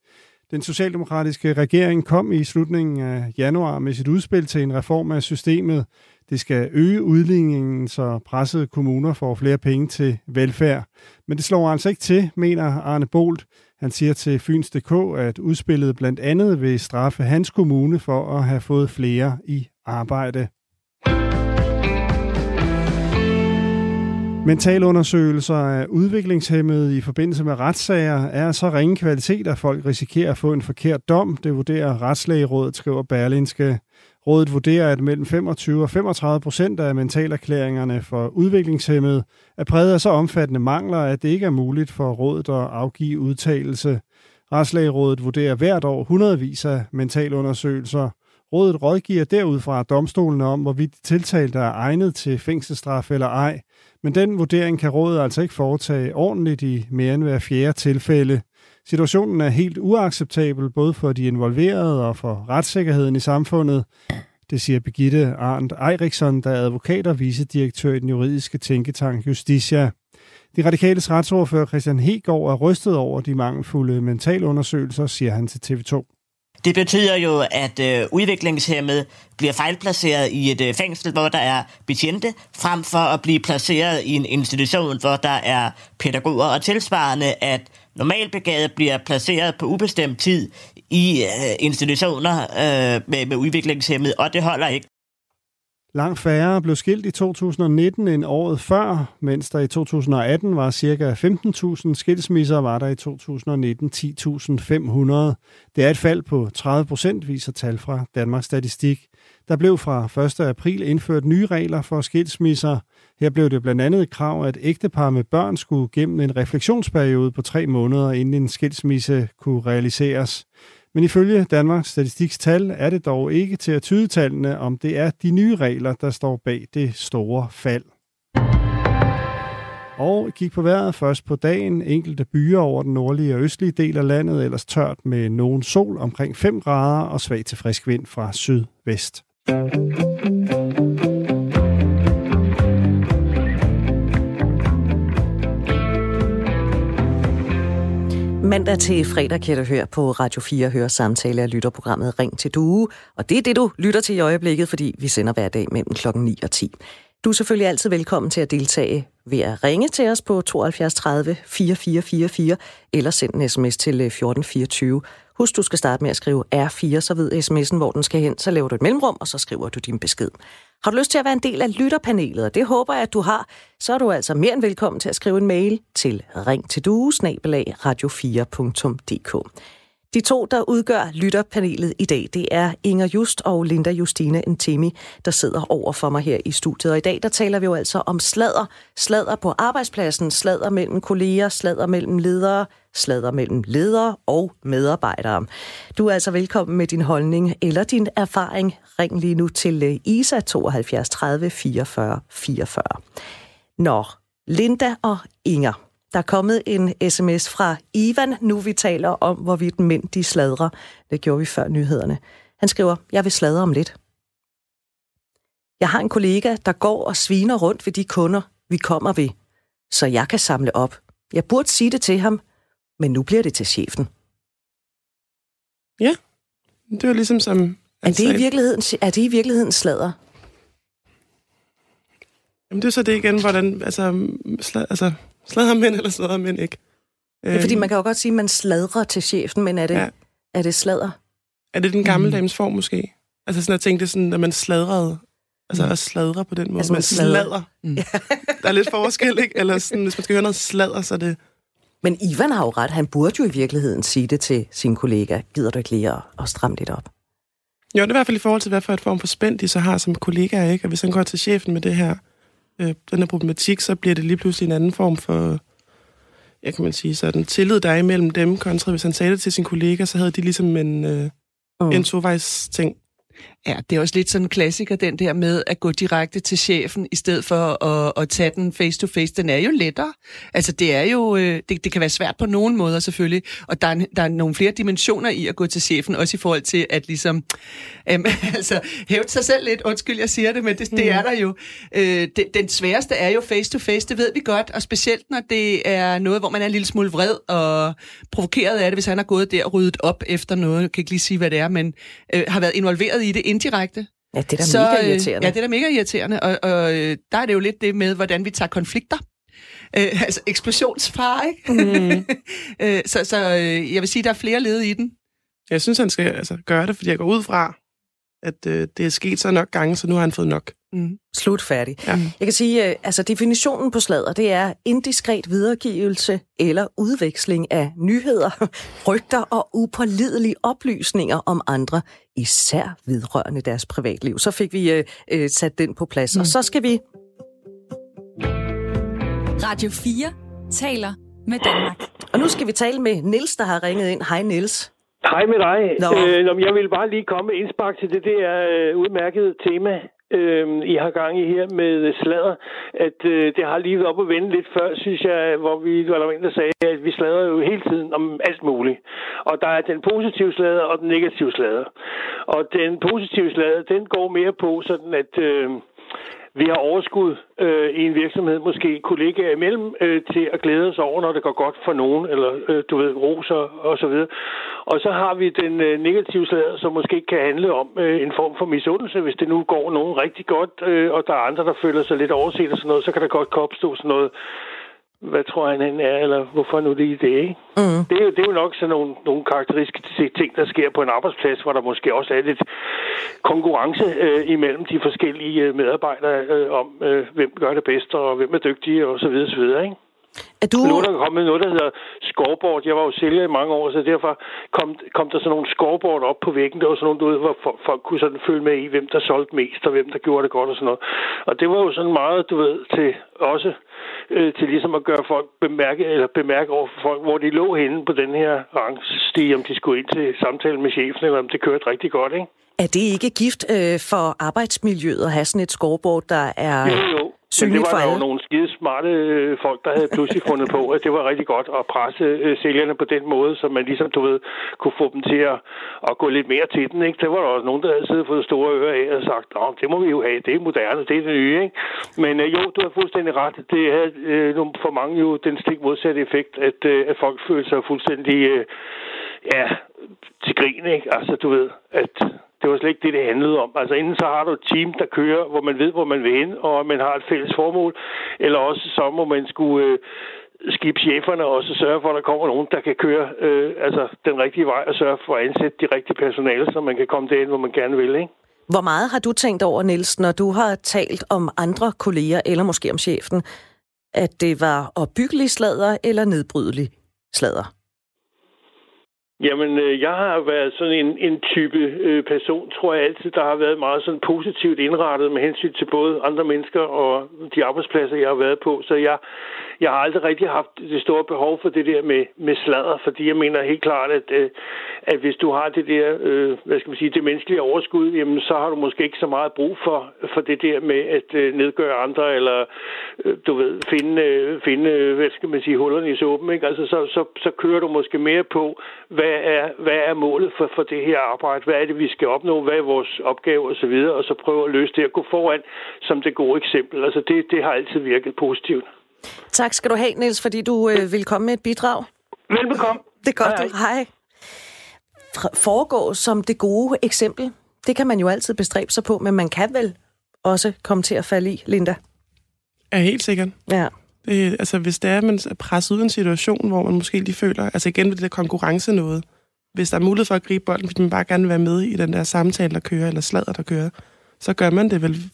Den socialdemokratiske regering kom i slutningen af januar med sit udspil til en reform af systemet. Det skal øge udligningen, så pressede kommuner får flere penge til velfærd. Men det slår altså ikke til, mener Arne Bolt. Han siger til Fyns.dk, at udspillet blandt andet vil straffe hans kommune for at have fået flere i arbejde. Mentalundersøgelser af udviklingshemmede i forbindelse med retssager er så ringe kvalitet, at folk risikerer at få en forkert dom. Det vurderer Retslægerådet, skriver Berlinske. Rådet vurderer, at mellem 25 og 35 procent af mentalerklæringerne for udviklingshemmede er præget af så omfattende mangler, at det ikke er muligt for rådet at afgive udtalelse. Retslægerådet vurderer hvert år hundredvis af mentalundersøgelser. Rådet rådgiver derudfra domstolene om, hvorvidt de tiltalte er egnet til fængselsstraf eller ej. Men den vurdering kan rådet altså ikke foretage ordentligt i mere end hver fjerde tilfælde. Situationen er helt uacceptabel både for de involverede og for retssikkerheden i samfundet. Det siger Begitte Arndt Eiriksson, der er advokat og vicedirektør i den juridiske tænketank Justitia. De radikales retsordfører Christian Hegård er rystet over de mangelfulde mentalundersøgelser, siger han til TV2. Det betyder jo, at øh, udviklingshemmet bliver fejlplaceret i et øh, fængsel, hvor der er betjente, frem for at blive placeret i en institution, hvor der er pædagoger, og tilsvarende, at normalbegavede bliver placeret på ubestemt tid i øh, institutioner øh, med, med udviklingshemmet, og det holder ikke. Langt færre blev skilt i 2019 end året før, mens der i 2018 var ca. 15.000 skilsmisser, var der i 2019 10.500. Det er et fald på 30 procent, viser tal fra Danmarks Statistik. Der blev fra 1. april indført nye regler for skilsmisser. Her blev det blandt andet et krav, at ægtepar med børn skulle gennem en refleksionsperiode på tre måneder, inden en skilsmisse kunne realiseres. Men ifølge Danmarks Statistiks tal er det dog ikke til at tyde tallene, om det er de nye regler, der står bag det store fald. Og gik på vejret først på dagen. Enkelte byer over den nordlige og østlige del af landet, ellers tørt med nogen sol omkring 5 grader og svag til frisk vind fra sydvest. Mandag til fredag kan du høre på Radio 4 høre samtale af lytterprogrammet Ring til Due. Og det er det, du lytter til i øjeblikket, fordi vi sender hver dag mellem klokken 9 og 10. Du er selvfølgelig altid velkommen til at deltage ved at ringe til os på 72 30 4444 eller sende en sms til øh, 1424. Husk, du skal starte med at skrive R4, så ved sms'en, hvor den skal hen. Så laver du et mellemrum, og så skriver du din besked. Har du lyst til at være en del af lytterpanelet, og det håber jeg, at du har, så er du altså mere end velkommen til at skrive en mail til ring til radio4.dk. De to, der udgør lytterpanelet i dag, det er Inger Just og Linda Justine Ntemi, der sidder over for mig her i studiet. Og i dag, der taler vi jo altså om sladder. Sladder på arbejdspladsen, sladder mellem kolleger, sladder mellem ledere, sladder mellem ledere og medarbejdere. Du er altså velkommen med din holdning eller din erfaring. Ring lige nu til ISA 72 30 44 44. Nå, Linda og Inger. Der er kommet en sms fra Ivan, nu vi taler om, hvorvidt mænd de sladrer. Det gjorde vi før nyhederne. Han skriver, jeg vil sladre om lidt. Jeg har en kollega, der går og sviner rundt ved de kunder, vi kommer ved, så jeg kan samle op. Jeg burde sige det til ham, men nu bliver det til chefen. Ja, det var ligesom som... Er det, i virkeligheden, er det i virkeligheden sladder? Jamen det er så det igen, hvordan... Altså, slad, altså sladrer mænd eller sladrer mænd ikke? Ja, fordi man kan jo godt sige, at man sladrer til chefen, men er det, ja. er det sladder? Er det den gamle mm. dames form måske? Altså sådan, jeg tænkte sådan, at man sladrede. Altså mm. at sladre på den måde. Altså, man sladrer. Mm. Der er lidt forskel, ikke? Eller sådan, hvis man skal høre noget sladder, så er det... Men Ivan har jo ret. Han burde jo i virkeligheden sige det til sin kollega. Gider du ikke lige at, at stramme lidt op? Jo, det er i hvert fald i forhold til, hvad for et form for spænd de så har som kollega, ikke? Og hvis han går til chefen med det her, øh, den her problematik, så bliver det lige pludselig en anden form for, jeg kan man sige, sådan tillid, der er imellem dem, kontra hvis han sagde det til sin kollega, så havde de ligesom en, øh, mm. en tovejs ting. Ja, det er også lidt sådan en klassiker, den der med at gå direkte til chefen, i stedet for at, at tage den face to face. Den er jo lettere. Altså, det er jo, øh, det, det kan være svært på nogen måder selvfølgelig, og der er, der er nogle flere dimensioner i at gå til chefen, også i forhold til at ligesom, øhm, altså, hæve sig selv lidt. Undskyld, jeg siger det, men det, det er mm. der jo. Øh, det, den sværeste er jo face to face, det ved vi godt, og specielt når det er noget, hvor man er en lille smule vred og provokeret af det, hvis han har gået der og ryddet op efter noget, jeg kan ikke lige sige, hvad det er, men øh, har været involveret i det indirekte. Ja, det er da så, mega øh, irriterende. Ja, det er da mega irriterende, og, og øh, der er det jo lidt det med, hvordan vi tager konflikter. Øh, altså eksplosionsfar, ikke? Mm. øh, så så øh, jeg vil sige, der er flere led i den. Jeg synes, han skal altså, gøre det, fordi jeg går ud fra, at øh, det er sket så nok gange, så nu har han fået nok. Mm. Slut færdig. Ja. Jeg kan sige, øh, altså definitionen på sladder, det er indiskret videregivelse eller udveksling af nyheder, rygter og upålidelige oplysninger om andre, især vedrørende deres privatliv. Så fik vi øh, øh, sat den på plads, mm. og så skal vi... Radio 4 taler med Danmark. Og nu skal vi tale med Nils der har ringet ind. Hej Nils Hej med dig. Øh, jeg vil bare lige komme med indspark til det der øh, udmærkede tema, øh, I har gang i her med sladder, at øh, det har lige været op at vende lidt før, synes jeg, hvor vi, var der en, der sagde, at vi sladder jo hele tiden om alt muligt. Og der er den positive sladder og den negative sladder. Og den positive sladder, den går mere på sådan, at... Øh, vi har overskud øh, i en virksomhed, måske kollegaer imellem, øh, til at glæde os over, når det går godt for nogen, eller øh, du ved, roser og så videre. Og så har vi den øh, negative slader, som måske kan handle om øh, en form for misundelse, hvis det nu går nogen rigtig godt, øh, og der er andre, der føler sig lidt overset og sådan noget, så kan der godt opstå sådan noget hvad tror han, han er, eller hvorfor nu lige det, ikke? Mm. Det, er jo, det er jo nok sådan nogle, nogle karakteristiske ting, der sker på en arbejdsplads, hvor der måske også er lidt konkurrence øh, imellem de forskellige øh, medarbejdere øh, om, øh, hvem gør det bedst, og hvem er dygtige, og så videre, så videre, ikke? Er du... Nu er der kommet noget, der hedder scoreboard. Jeg var jo sælger i mange år, så derfor kom, kom der sådan nogle scoreboard op på væggen. Der var sådan nogle, du ved, hvor folk kunne sådan følge med i, hvem der solgte mest, og hvem der gjorde det godt og sådan noget. Og det var jo sådan meget, du ved, til også øh, til ligesom at gøre folk bemærke, eller bemærke over for folk, hvor de lå henne på den her rangstige, om de skulle ind til samtale med chefen, eller om det kørte rigtig godt, ikke? Er det ikke gift øh, for arbejdsmiljøet at have sådan et scoreboard, der er... Jo, jo. Men det var jo nogle skide smarte øh, folk, der havde pludselig fundet på, at det var rigtig godt at presse øh, sælgerne på den måde, så man ligesom, du ved, kunne få dem til at, at gå lidt mere til den. Ikke? Der var der også nogen, der havde siddet fået store ører af og sagt, Nå, det må vi jo have, det er moderne, det er det nye. Ikke? Men øh, jo, du har fuldstændig ret. Det havde øh, for mange jo den stik modsatte effekt, at, øh, at folk følte sig fuldstændig øh, ja, til grin. Ikke? Altså, du ved, at det var slet ikke det, det handlede om. Altså enten så har du et team, der kører, hvor man ved, hvor man vil hen, og man har et fælles formål, eller også så må man skulle øh, skibscheferne også sørge for, at der kommer nogen, der kan køre øh, altså den rigtige vej og sørge for at ansætte de rigtige personale, så man kan komme derhen, hvor man gerne vil. Ikke? Hvor meget har du tænkt over, Niels, når du har talt om andre kolleger, eller måske om chefen, at det var opbyggelig sladder eller nedbrydelig sladder? Jamen, øh, jeg har været sådan en, en type øh, person, tror jeg altid, der har været meget sådan positivt indrettet med hensyn til både andre mennesker og de arbejdspladser, jeg har været på. Så jeg, jeg har aldrig rigtig haft det store behov for det der med, med sladder, fordi jeg mener helt klart, at, øh, at hvis du har det der, øh, hvad skal man sige, det menneskelige overskud, jamen så har du måske ikke så meget brug for, for det der med at øh, nedgøre andre, eller øh, du ved, finde, øh, finde, hvad skal man sige, hullerne i suppen, ikke? Altså så, så, så kører du måske mere på, hvad er, hvad er målet for, for det her arbejde, hvad er det, vi skal opnå, hvad er vores opgave osv., og så prøve at løse det og gå foran som det gode eksempel. Altså det, det har altid virket positivt. Tak skal du have, Niels, fordi du øh, vil komme med et bidrag. Velbekomme. Det er godt, hej. du. Hej. Foregå som det gode eksempel. Det kan man jo altid bestræbe sig på, men man kan vel også komme til at falde i, Linda? Ja, helt sikkert. Ja. Det, altså, hvis det er, at man er presset ud i en situation, hvor man måske lige føler, altså igen ved det der konkurrence noget, hvis der er mulighed for at gribe bolden, hvis man bare gerne vil være med i den der samtale, der kører, eller sladder, der kører, så gør man det vel,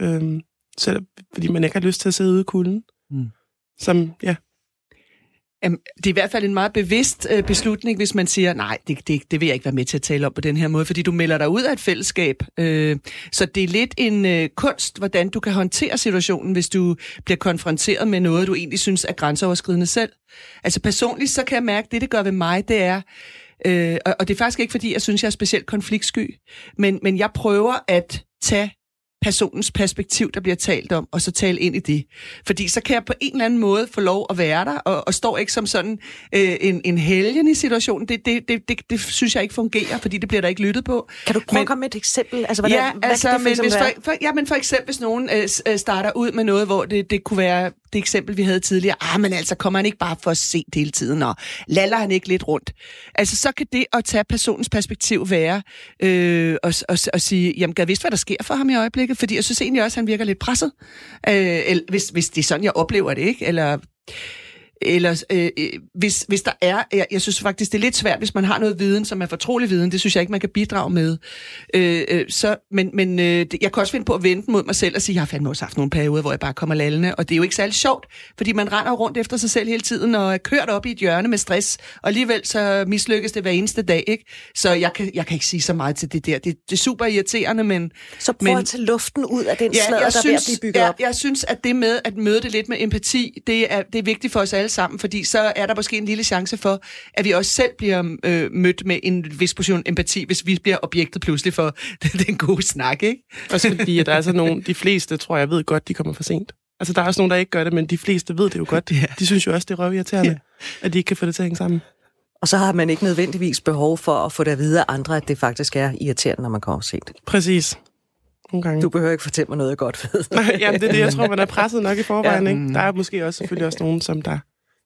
øhm, selv, fordi man ikke har lyst til at sidde ude i kulden. Mm. Som, ja. Det er i hvert fald en meget bevidst øh, beslutning, hvis man siger, nej, det, det, det vil jeg ikke være med til at tale om på den her måde, fordi du melder dig ud af et fællesskab. Øh, så det er lidt en øh, kunst, hvordan du kan håndtere situationen, hvis du bliver konfronteret med noget, du egentlig synes er grænseoverskridende selv. Altså personligt, så kan jeg mærke, at det, det gør ved mig, det er, øh, og, og det er faktisk ikke, fordi jeg synes, jeg er specielt konfliktsky, men, men jeg prøver at tage personens perspektiv, der bliver talt om, og så tale ind i det. Fordi så kan jeg på en eller anden måde få lov at være der, og, og står ikke som sådan øh, en, en helgen i situationen. Det, det, det, det, det synes jeg ikke fungerer, fordi det bliver der ikke lyttet på. Kan du prøve men, at komme med et eksempel? Altså, hvordan, ja, hvad altså, kan det men hvis for, for, ja, men for eksempel, hvis nogen øh, øh, starter ud med noget, hvor det, det kunne være det eksempel, vi havde tidligere. Ah, men altså, kommer han ikke bare for at se det hele tiden, og laller han ikke lidt rundt? Altså, så kan det at tage personens perspektiv være, øh, og, og, og sige, jamen, jeg vidste, hvad der sker for ham i øjeblikket, fordi jeg synes egentlig også, at han virker lidt presset. Øh, eller, hvis, hvis det er sådan, jeg oplever det, ikke? Eller eller øh, øh, hvis, hvis der er, jeg, jeg synes faktisk, det er lidt svært, hvis man har noget viden, som er fortrolig viden, det synes jeg ikke, man kan bidrage med. Øh, øh, så, men men øh, jeg kan også finde på at vente mod mig selv og sige, jeg har fandme også haft nogle perioder, hvor jeg bare kommer lallende, og det er jo ikke særlig sjovt, fordi man render rundt efter sig selv hele tiden og er kørt op i et hjørne med stress, og alligevel så mislykkes det hver eneste dag, ikke? Så jeg kan, jeg kan ikke sige så meget til det der. Det, det er super irriterende, men... Så prøv men, at tage luften ud af den ja, sladder, der synes, er ved at blive bygget ja, op. Jeg synes, at det med at møde det lidt med empati, det er, det er vigtigt for os alle sammen, fordi så er der måske en lille chance for, at vi også selv bliver øh, mødt med en vis portion empati, hvis vi bliver objektet pludselig for den gode snak, ikke? Også fordi, at der er så nogle, de fleste, tror jeg, ved godt, de kommer for sent. Altså, der er også nogen, der ikke gør det, men de fleste ved det jo godt. Ja. De synes jo også, det er røvirriterende, ja. at de ikke kan få det til at hænge sammen. Og så har man ikke nødvendigvis behov for at få det at vide af andre, at det faktisk er irriterende, når man kommer sent. Præcis. Nogle gange. Du behøver ikke fortælle mig noget, jeg godt ved. Nej, jamen, det er det. Jeg tror, man er presset nok i forvejen. Ja. Ikke? Der er måske også selvfølgelig også nogen, som der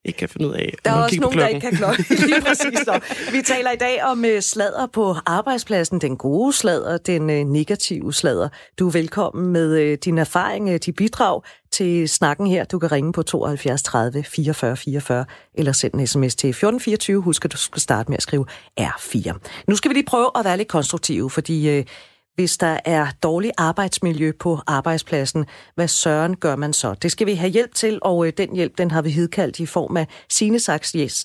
ikke kan finde ud af. Der er også nogen, der ikke kan klokke. Lige præcis. Så. Vi taler i dag om uh, sladder på arbejdspladsen. Den gode sladder, den uh, negative sladder. Du er velkommen med uh, din erfaring, dit bidrag til snakken her. Du kan ringe på 72 30 44 44 eller sende en sms til 1424. Husk, at du skal starte med at skrive R4. Nu skal vi lige prøve at være lidt konstruktive, fordi hvis der er dårlig arbejdsmiljø på arbejdspladsen. Hvad søren gør man så? Det skal vi have hjælp til, og øh, den hjælp den har vi hidkaldt i form af Signe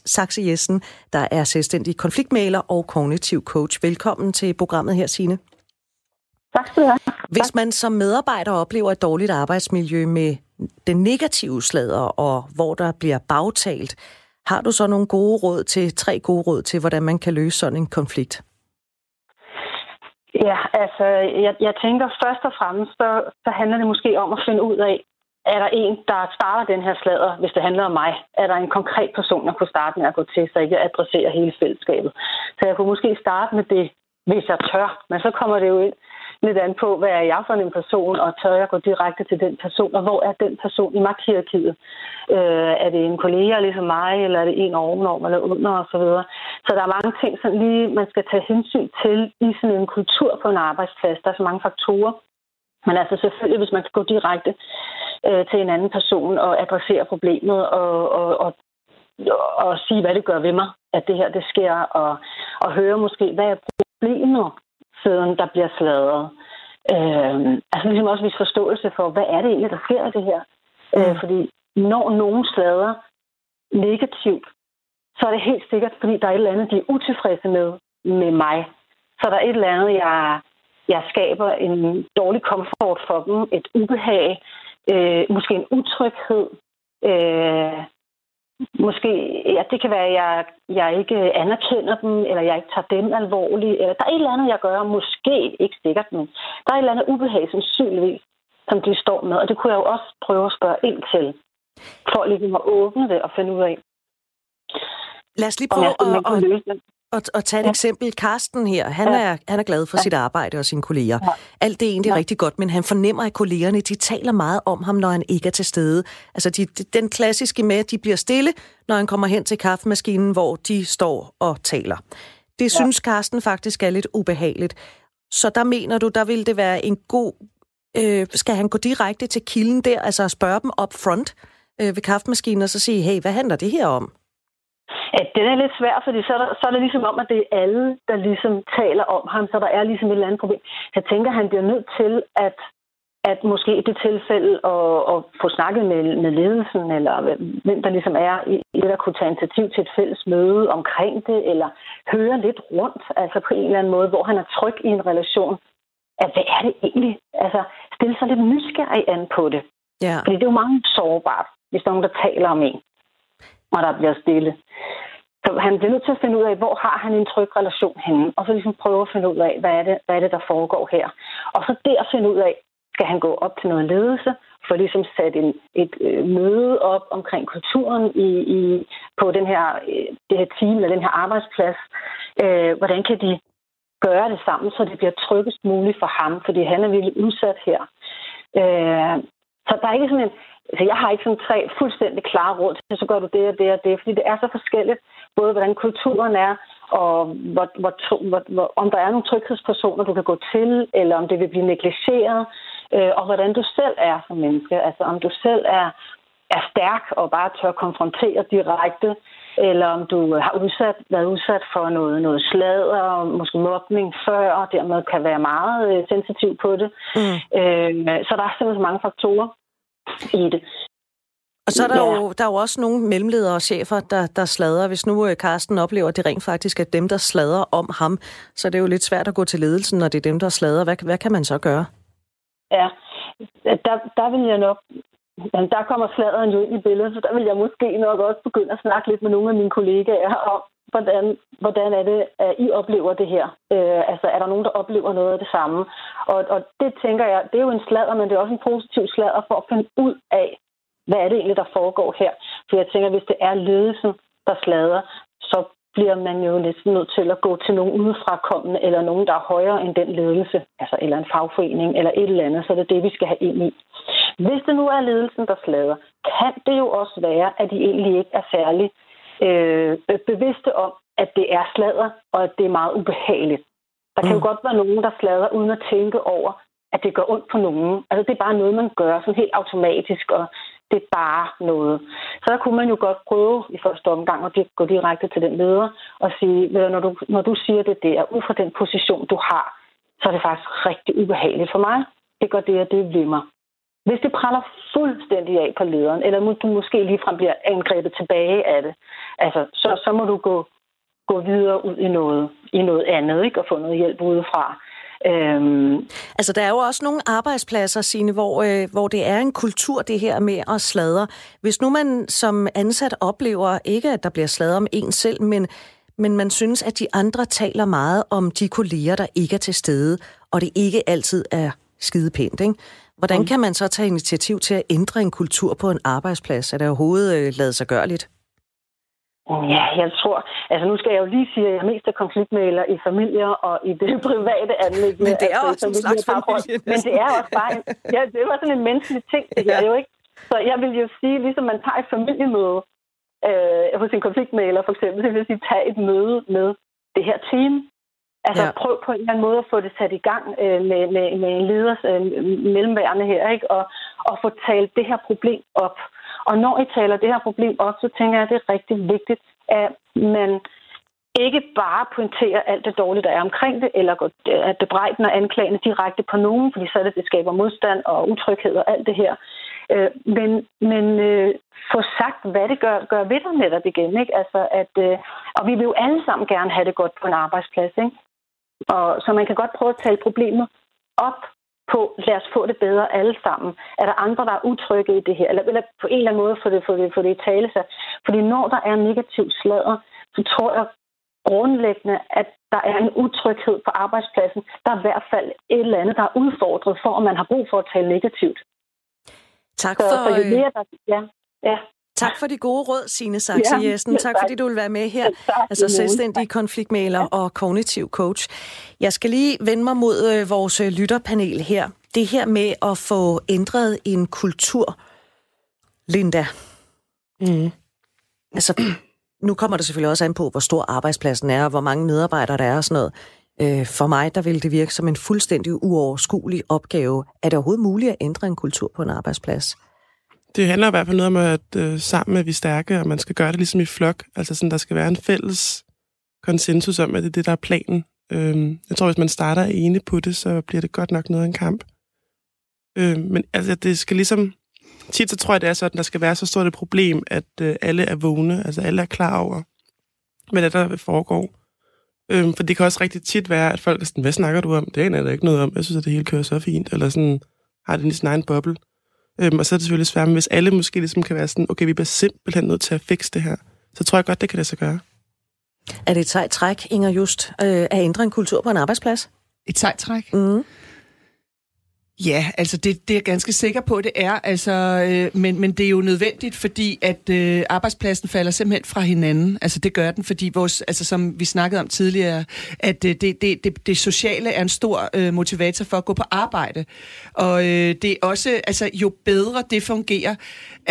Saxe Jessen, der er selvstændig konfliktmaler og kognitiv coach. Velkommen til programmet her, Signe. Tak skal du have. Hvis man som medarbejder oplever et dårligt arbejdsmiljø med den negative slader, og hvor der bliver bagtalt, har du så nogle gode råd til, tre gode råd til, hvordan man kan løse sådan en konflikt? Ja, altså, jeg, jeg tænker først og fremmest, så, så handler det måske om at finde ud af, er der en, der starter den her sladder, hvis det handler om mig? Er der en konkret person, jeg kunne starte med at gå til, så jeg ikke adresserer hele fællesskabet? Så jeg kunne måske starte med det, hvis jeg tør. Men så kommer det jo ind lidt an på, hvad er jeg for en person, og tør jeg gå direkte til den person, og hvor er den person i magthierarkiet? Øh, er det en kollega ligesom mig, eller er det en ovenover eller under osv.? Så, så der er mange ting, som lige man skal tage hensyn til i sådan en kultur på en arbejdsplads. Der er så mange faktorer. Men altså selvfølgelig, hvis man kan gå direkte øh, til en anden person og adressere problemet og, og, og, og sige, hvad det gør ved mig, at det her det sker, og, og høre måske, hvad er problemet, siden der bliver sladret. Øh, altså ligesom også vis forståelse for, hvad er det egentlig, der sker i det her? Øh, mm. Øh, fordi når nogen slader negativt, så er det helt sikkert, fordi der er et eller andet, de er utilfredse med, med mig. Så der er et eller andet, jeg, jeg skaber en dårlig komfort for dem, et ubehag, øh, måske en utryghed. Øh, måske, ja, det kan være, at jeg, jeg ikke anerkender dem, eller jeg ikke tager dem alvorligt. Eller der er et eller andet, jeg gør, måske ikke sikkert, men der er et eller andet ubehag, som synligvis, som de står med. Og det kunne jeg jo også prøve at spørge ind til, for ligesom at åbne det og finde ud af. Lad os lige prøve at, at, at, at tage et ja. eksempel. Karsten her, han, ja. er, han er glad for ja. sit arbejde og sine kolleger. Ja. Alt det er egentlig ja. rigtig godt, men han fornemmer, at kollegerne de taler meget om ham, når han ikke er til stede. Altså de, den klassiske med, at de bliver stille, når han kommer hen til kaffemaskinen, hvor de står og taler. Det ja. synes Karsten faktisk er lidt ubehageligt. Så der mener du, der vil det være en god... Øh, skal han gå direkte til kilden der, altså spørge dem up front øh, ved kaffemaskinen, og så sige, hey, hvad handler det her om? At den er lidt svær, fordi så er, der, så er det ligesom om, at det er alle, der ligesom taler om ham, så der er ligesom et eller andet problem. Jeg tænker, at han bliver nødt til at, at måske i det tilfælde at, at få snakket med, med ledelsen, eller hvem der ligesom er i, der kunne tage initiativ til et fælles møde omkring det, eller høre lidt rundt, altså på en eller anden måde, hvor han er tryg i en relation. At hvad er det egentlig? Altså, stille sig lidt nysgerrig an på det. Ja. Fordi det er jo meget sårbart, hvis der er nogen, der taler om en og der bliver stille. Så han bliver nødt til at finde ud af, hvor har han en tryg relation henne, og så ligesom prøve at finde ud af, hvad er det, hvad er det der foregår her. Og så der finde ud af, skal han gå op til noget ledelse, for ligesom sat en, et øh, møde op omkring kulturen i, i, på den her, øh, det her team eller den her arbejdsplads. Øh, hvordan kan de gøre det sammen, så det bliver tryggest muligt for ham, fordi han er virkelig udsat her. Øh, så der er ikke sådan en, Altså, jeg har ikke sådan tre fuldstændig klare råd til, så gør du det og det og det, fordi det er så forskelligt, både hvordan kulturen er, og hvor, hvor, hvor, hvor, om der er nogle tryghedspersoner, du kan gå til, eller om det vil blive negligeret, øh, og hvordan du selv er som menneske. Altså om du selv er, er stærk og bare tør konfrontere direkte, eller om du har udsat, været udsat for noget, noget sladder, måske mobning før, og dermed kan være meget øh, sensitiv på det. Mm. Øh, så der er simpelthen så mange faktorer i det. Og så er der, ja. jo, der er jo også nogle mellemledere og chefer, der, der slader. Hvis nu Karsten øh, oplever, at det rent faktisk er dem, der slader om ham, så er det jo lidt svært at gå til ledelsen, når det er dem, der slader. Hvad, hvad kan man så gøre? Ja, der, der vil jeg nok... Der kommer sladeren jo ind i billedet, så der vil jeg måske nok også begynde at snakke lidt med nogle af mine kollegaer om, hvordan, hvordan er det, at I oplever det her? Øh, altså, er der nogen, der oplever noget af det samme? Og, og det tænker jeg, det er jo en sladder, men det er også en positiv sladder for at finde ud af, hvad er det egentlig, der foregår her? For jeg tænker, hvis det er ledelsen, der slader, så bliver man jo lidt nødt til at gå til nogen udefrakommende, eller nogen, der er højere end den ledelse, altså eller en fagforening, eller et eller andet, så det er det, vi skal have ind i. Hvis det nu er ledelsen, der slader, kan det jo også være, at de egentlig ikke er særlig øh, bevidste om, at det er sladder, og at det er meget ubehageligt. Der kan mm. jo godt være nogen, der slader uden at tænke over, at det gør ondt på nogen. Altså det er bare noget, man gør sådan helt automatisk, og det er bare noget. Så der kunne man jo godt prøve i første omgang at gå direkte til den leder og sige, når du, når du siger det der, ud fra den position, du har, så er det faktisk rigtig ubehageligt for mig. Det gør det, og det ved mig. Hvis det praller fuldstændig af på lederen, eller du måske ligefrem bliver angrebet tilbage af det, altså, så, så må du gå, gå videre ud i noget, i noget andet, ikke? og få noget hjælp udefra. Øhm. Altså, der er jo også nogle arbejdspladser, Signe, hvor, øh, hvor det er en kultur, det her med at sladre. Hvis nu man som ansat oplever, ikke at der bliver sladret om en selv, men, men man synes, at de andre taler meget om de kolleger, der ikke er til stede, og det ikke altid er skide pænt, ikke? Hvordan kan man så tage initiativ til at ændre en kultur på en arbejdsplads? Er det overhovedet øh, lavet sig gørligt? Ja, jeg tror, altså nu skal jeg jo lige sige, at jeg er mest af konfliktmæler i familier og i det private anlæg. Men det er altså, også en slags familie. Men det er også bare, en, ja, det var sådan en menneskelig ting, det ja. jo ikke? Så jeg vil jo sige, ligesom man tager et familiemøde øh, hos en konfliktmæler for eksempel, så vil jeg sige, tag et møde med det her team. Altså ja. prøv på en eller anden måde at få det sat i gang øh, med, med, med en leders øh, mellemværende her, ikke? Og, og få talt det her problem op. Og når I taler det her problem op, så tænker jeg, at det er rigtig vigtigt, at man ikke bare pointerer alt det dårlige, der er omkring det, eller at bebrejden og anklagene direkte på nogen, fordi så er det, det skaber modstand og utryghed og alt det her. Øh, men men øh, få sagt, hvad det gør, gør ved dig netop igen. Ikke? Altså, at, øh, og vi vil jo alle sammen gerne have det godt på en arbejdsplads. Ikke? Og, så man kan godt prøve at tale problemer op på, lad os få det bedre alle sammen. Er der andre, der er utrygge i det her? Eller, eller på en eller anden måde få det, få det, få det i tale sig. Fordi når der er negativ sladder, så tror jeg grundlæggende, at der er en utryghed på arbejdspladsen. Der er i hvert fald et eller andet, der er udfordret for, at man har brug for at tale negativt. Tak for... Så, så jo mere, der, ja, ja. Tak for de gode råd, Signe Saxe ja, Jessen. Tak, fordi du vil være med her. Tak, altså selvstændig konfliktmaler ja. og kognitiv coach. Jeg skal lige vende mig mod øh, vores øh, lytterpanel her. Det her med at få ændret en kultur, Linda. Mm. Altså, nu kommer det selvfølgelig også an på, hvor stor arbejdspladsen er, og hvor mange medarbejdere der er og sådan noget. Øh, for mig, der vil det virke som en fuldstændig uoverskuelig opgave. Er det overhovedet muligt at ændre en kultur på en arbejdsplads? Det handler i hvert fald noget om, at øh, sammen er vi stærke, og man skal gøre det ligesom i flok. Altså sådan, der skal være en fælles konsensus om, at det er det, der er planen. Øh, jeg tror, hvis man starter ene på det, så bliver det godt nok noget af en kamp. Øh, men altså, det skal ligesom... Tit så tror jeg, det er sådan, at der skal være så stort et problem, at øh, alle er vågne, altså alle er klar over, hvad der, der foregår. Øhm, for det kan også rigtig tit være, at folk er sådan, hvad snakker du om? Det er der ikke noget om. Jeg synes, at det hele kører så fint. Eller sådan, har det i sin egen boble. Øhm, og så er det selvfølgelig svært, men hvis alle måske ligesom kan være sådan, okay, vi bliver simpelthen nødt til at fikse det her, så tror jeg godt, det kan det så gøre. Er det et sejt træk, Inger Just, øh, at ændre en kultur på en arbejdsplads? Et sejt træk? Mm. Ja, altså det, det er jeg ganske sikker på, det er. Altså, øh, men, men det er jo nødvendigt, fordi at øh, arbejdspladsen falder simpelthen fra hinanden. Altså det gør den, fordi vores, altså, som vi snakkede om tidligere, at øh, det, det, det, det sociale er en stor øh, motivator for at gå på arbejde. Og øh, det er også, altså jo bedre det fungerer,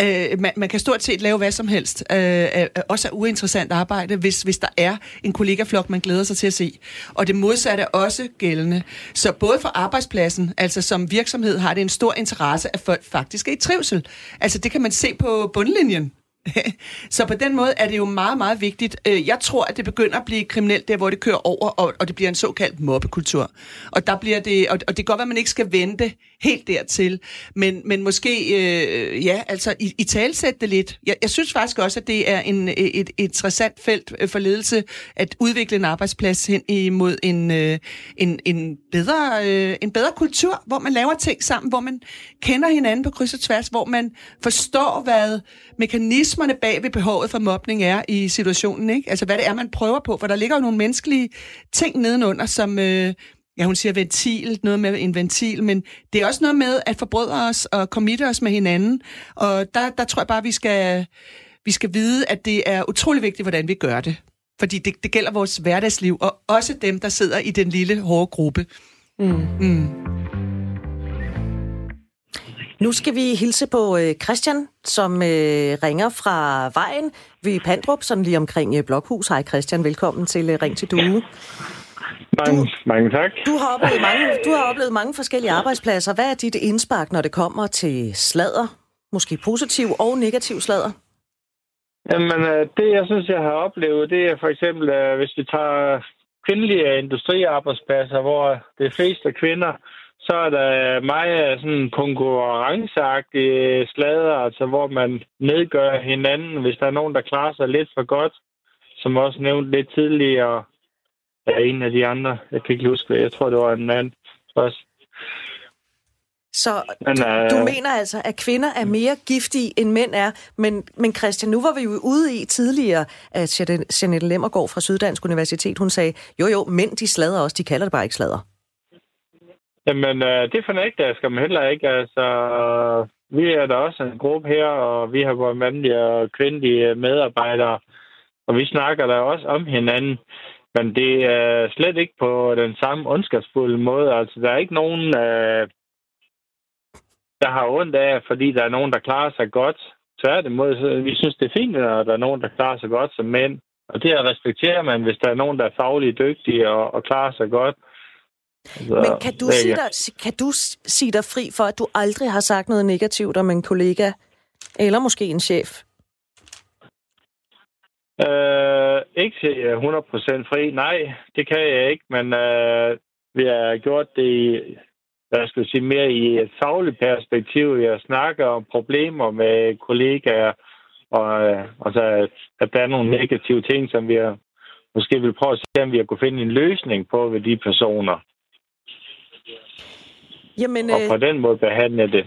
øh, man, man kan stort set lave hvad som helst, øh, øh, også uinteressant arbejde, hvis, hvis der er en kollegaflok, man glæder sig til at se. Og det modsatte er også gældende. Så både for arbejdspladsen, altså som virksomhed har det en stor interesse, at folk faktisk er i trivsel. Altså det kan man se på bundlinjen. så på den måde er det jo meget, meget vigtigt. Øh, jeg tror, at det begynder at blive kriminelt der, hvor det kører over, og, og det bliver en såkaldt mobbekultur. Og der bliver det, og, og det kan godt være, at man ikke skal vente helt dertil, men, men måske, øh, ja, altså i, i talsætte det lidt. Jeg, jeg synes faktisk også, at det er en, et, et interessant felt øh, for ledelse at udvikle en arbejdsplads hen imod en, øh, en, en, bedre, øh, en bedre kultur, hvor man laver ting sammen, hvor man kender hinanden på kryds og tværs, hvor man forstår, hvad mekanismerne bag ved behovet for mobning er i situationen. Ikke? Altså hvad det er, man prøver på, for der ligger jo nogle menneskelige ting nedenunder, som, øh, ja, hun siger ventil, noget med en ventil, men det er også noget med at forbrødre os og committe os med hinanden. Og der, der tror jeg bare, vi skal, vi skal vide, at det er utrolig vigtigt, hvordan vi gør det. Fordi det, det gælder vores hverdagsliv, og også dem, der sidder i den lille, hårde gruppe. Mm. Mm. Nu skal vi hilse på øh, Christian, som øh, ringer fra vejen ved Pandrup, sådan lige omkring øh, Blokhus. Hej Christian, velkommen til Ring til Due. Mange, du, mange tak. Du har, oplevet mange, du har oplevet mange forskellige arbejdspladser. Hvad er dit indspark, når det kommer til sladder? Måske positiv og negativ sladder? Jamen, øh, det jeg synes, jeg har oplevet, det er for eksempel, øh, hvis vi tager kvindelige industriarbejdspladser, hvor det er flest af kvinder, så er der meget sådan konkurrenceagtige slader, altså hvor man nedgør hinanden, hvis der er nogen, der klarer sig lidt for godt, som også nævnt lidt tidligere, af en af de andre. Jeg kan ikke huske, jeg tror, det var en mand også. Så men, du, øh, du mener altså, at kvinder er mere giftige, end mænd er. Men, men Christian, nu var vi jo ude i tidligere, at Jeanette Lemmergaard fra Syddansk Universitet, hun sagde, jo jo, mænd de slader også, de kalder det bare ikke slader. Jamen, øh, det fornægter skal man heller ikke. Altså, vi er der også en gruppe her, og vi har både mandlige og kvindelige medarbejdere. Og vi snakker der også om hinanden. Men det er slet ikke på den samme ondskabsfulde måde. Altså, der er ikke nogen, øh, der har ondt af, fordi der er nogen, der klarer sig godt. Tværtimod, så vi synes, det er fint, at der er nogen, der klarer sig godt som mænd. Og det respekterer man, hvis der er nogen, der er fagligt dygtige og, og klarer sig godt. Altså, Men kan du, sige dig, kan du sige dig fri for, at du aldrig har sagt noget negativt om en kollega, eller måske en chef? Øh, ikke 100% fri, nej, det kan jeg ikke, men øh, vi har gjort det i, hvad skal jeg sige, mere i et fagligt perspektiv. Jeg snakker om problemer med kollegaer, og, øh, og så, at der er nogle negative ting, som vi har, måske vil prøve at se, om vi har kunne finde en løsning på ved de personer. Jamen, og på øh, den måde behandle det.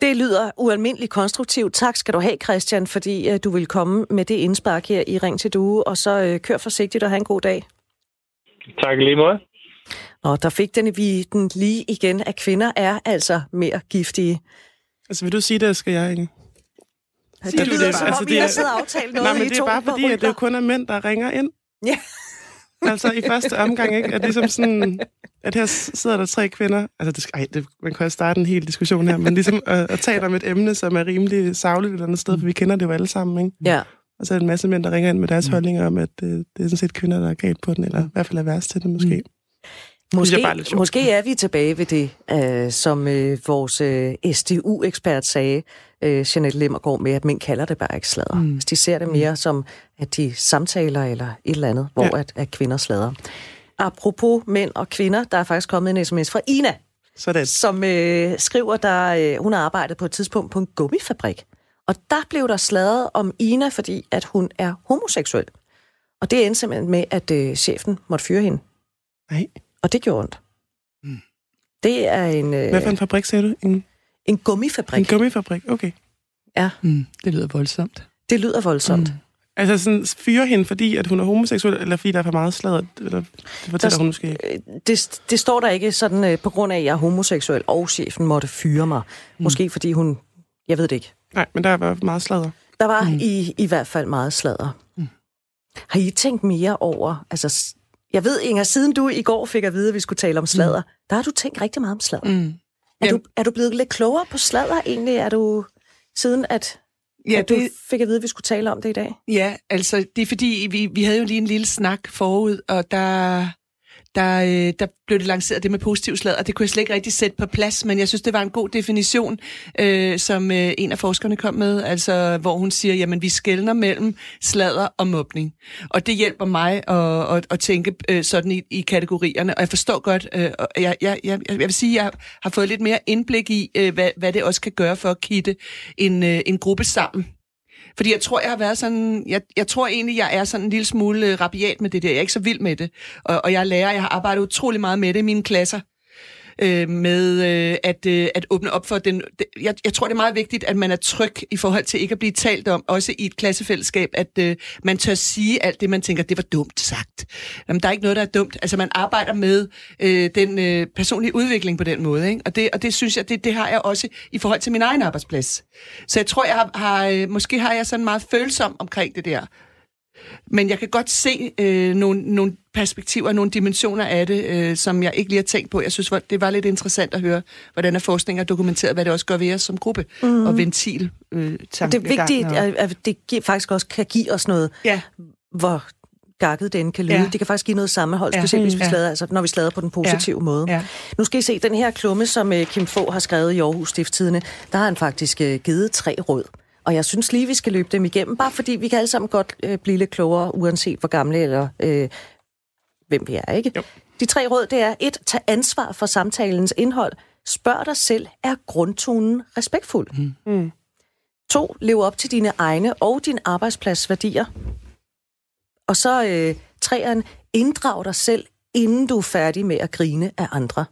Det lyder ualmindeligt konstruktivt. Tak skal du have, Christian, fordi uh, du vil komme med det indspark her i Ring til Due, og så uh, kør forsigtigt og have en god dag. Tak lige måde. Og der fik den vi den lige igen, at kvinder er altså mere giftige. Altså vil du sige det, skal jeg ikke? Det, det lyder, som altså, om vi har siddet og aftalt noget Nej, men det er bare fordi, at det kun er mænd, der ringer ind. Ja. altså i første omgang, ikke? At ligesom sådan, at her sidder der tre kvinder, altså det, ej, det, man kan også starte en hel diskussion her, men ligesom at, at tale om et emne, som er rimelig savligt et eller andet sted, for vi kender det jo alle sammen, ikke? Ja. Og så er der en masse mænd, der ringer ind med deres mm. holdninger om, at det, det er sådan set kvinder, der er galt på den, eller i hvert fald er værst til det måske. Mm. Måske, er måske er vi tilbage ved det, øh, som øh, vores øh, SDU-ekspert sagde, øh, Jeanette Limmergaard, med, at mænd kalder det bare ikke sladder. Mm. Altså, de ser det mere som, at de samtaler eller et eller andet, hvor ja. at, at kvinder sladder. Apropos mænd og kvinder, der er faktisk kommet en sms fra Ina, Sådan. som øh, skriver, der øh, hun har arbejdet på et tidspunkt på en gummifabrik. Og der blev der sladret om Ina, fordi at hun er homoseksuel. Og det endte simpelthen med, at øh, chefen måtte fyre hende. Nej. Og det gjorde ondt. Mm. Det er en... Øh, Hvad for en fabrik sagde du? En, en gummifabrik. en gummifabrik, okay. Ja, Mm, det lyder voldsomt. det lyder voldsomt. Mm. Altså sådan, fyre hende, fordi at hun er homoseksuel, eller fordi der er for meget sladder? Eller, det fortæller Der- hun måske ikke. Øh, Det, det står der ikke sådan, øh, på grund af, at jeg er homoseksuel, og chefen måtte fyre mig. Mm. Måske fordi hun... Jeg ved det ikke. Nej, men der var meget sladder. Der var mm. i, i hvert fald meget sladder. Mm. Har I tænkt mere over... Altså, jeg ved, Inger, siden du i går fik at vide, at vi skulle tale om sladder, mm. der har du tænkt rigtig meget om sladder. Mm. Er, du, er du blevet lidt klogere på sladder egentlig? Er du siden, at, Ja, at du det- fik at vide, at vi skulle tale om det i dag? Ja, altså det er fordi, vi, vi havde jo lige en lille snak forud, og der, der, øh, der blev det lanceret det med positiv sladder. Det kunne jeg slet ikke rigtig sætte på plads, men jeg synes, det var en god definition, øh, som øh, en af forskerne kom med, altså hvor hun siger, jamen vi skældner mellem sladder og mobning. Og det hjælper mig at, at, at tænke øh, sådan i, i kategorierne, og jeg forstår godt, øh, jeg, jeg, jeg, jeg vil sige, jeg har fået lidt mere indblik i, øh, hvad, hvad det også kan gøre for at kitte en, øh, en gruppe sammen. Fordi jeg tror, jeg har været sådan... Jeg, jeg tror egentlig, jeg er sådan en lille smule øh, rabiat med det der. Jeg er ikke så vild med det. Og, og jeg er lærer. Jeg har arbejdet utrolig meget med det i mine klasser. Øh, med øh, at, øh, at åbne op for den... Jeg, jeg tror, det er meget vigtigt, at man er tryg i forhold til ikke at blive talt om, også i et klassefællesskab, at øh, man tør sige alt det, man tænker, det var dumt sagt. Jamen, der er ikke noget, der er dumt. Altså, man arbejder med øh, den øh, personlige udvikling på den måde, ikke? Og det, og det synes jeg, det, det har jeg også i forhold til min egen arbejdsplads. Så jeg tror, jeg har, har øh, måske har jeg sådan meget følsom omkring det der. Men jeg kan godt se øh, nogle, nogle perspektiver, nogle dimensioner af det, øh, som jeg ikke lige har tænkt på. Jeg synes, det var lidt interessant at høre, hvordan er forskning har dokumenteret, hvad det også gør ved os som gruppe, mm. og ventil øh, Det er vigtigt, og... at, det faktisk også kan give os noget, ja. hvor gakket den kan lyde. Ja. Det kan faktisk give noget sammenhold, Ja. specielt hvis vi Ja. slader, altså, når vi slader på den positive Ja. måde. Ja. Nu skal I se den her klumme, som uh, Kim Fogh har skrevet i Aarhus Stifttidene. Der har han faktisk uh, givet tre råd. Og jeg synes lige, vi skal løbe dem igennem, bare fordi vi kan alle sammen godt uh, blive lidt klogere, uanset hvor gamle eller uh, hvem vi er, ikke? Jo. De tre råd, det er et, tag ansvar for samtalens indhold. Spørg dig selv, er grundtonen respektfuld? Mm. Mm. To, lev op til dine egne og din arbejdsplads værdier. Og så øh, træeren, inddrag dig selv, inden du er færdig med at grine af andre.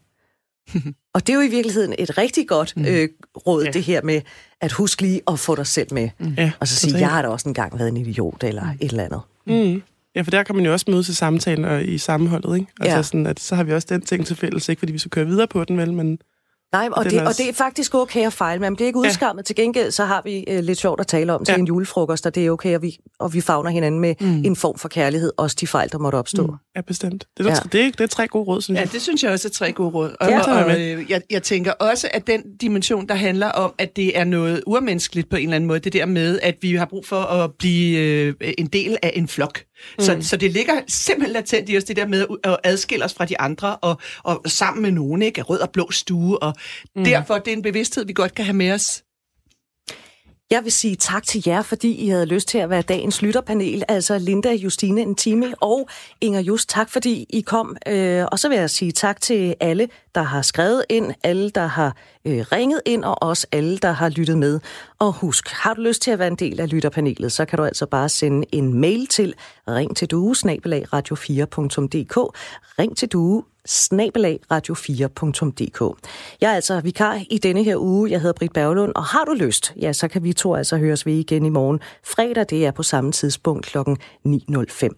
og det er jo i virkeligheden et rigtig godt øh, råd, ja. det her med at husk lige at få dig selv med. Mm. Ja, Og så sige, jeg har da også engang været en idiot eller et eller andet. Mm. Ja, for der kan man jo også møde til samtalen og i sammenholdet, ikke? Altså Ja. sådan, at så har vi også den ting til fælles, ikke fordi vi skal køre videre på den, vel, men Nej, og, det, også... og det er faktisk okay at fejle, man bliver ikke udskammet. Ja. Til gengæld så har vi uh, lidt sjovt at tale om til ja. en julefrokost, og det er okay, og vi, og vi fagner hinanden med mm. en form for kærlighed, også de fejl, der måtte opstå. Mm. Ja, bestemt. Det er, ja. det, er, det er tre gode råd, synes jeg. Ja, det synes jeg også er tre gode råd. Og, ja, og, og øh, jeg, jeg tænker også, at den dimension, der handler om, at det er noget urmenneskeligt på en eller anden måde, det der med, at vi har brug for at blive øh, en del af en flok. Mm. Så, så det ligger simpelthen latent i os, det der med at adskille os fra de andre, og, og sammen med nogen, ikke? Rød og blå stue, og mm. derfor det er en bevidsthed, vi godt kan have med os. Jeg vil sige tak til jer, fordi I havde lyst til at være dagens lytterpanel, altså Linda, Justine, en og Inger Just. Tak fordi I kom. Øh, og så vil jeg sige tak til alle, der har skrevet ind, alle, der har øh, ringet ind, og også alle, der har lyttet med. Og husk, har du lyst til at være en del af lytterpanelet, så kan du altså bare sende en mail til ring til due, radio4.dk. Ring til due, snabelag radio4.dk. Jeg er altså vikar i denne her uge. Jeg hedder Britt Berglund, og har du lyst, ja, så kan vi to altså høres ved igen i morgen. Fredag, det er på samme tidspunkt kl. 9.05.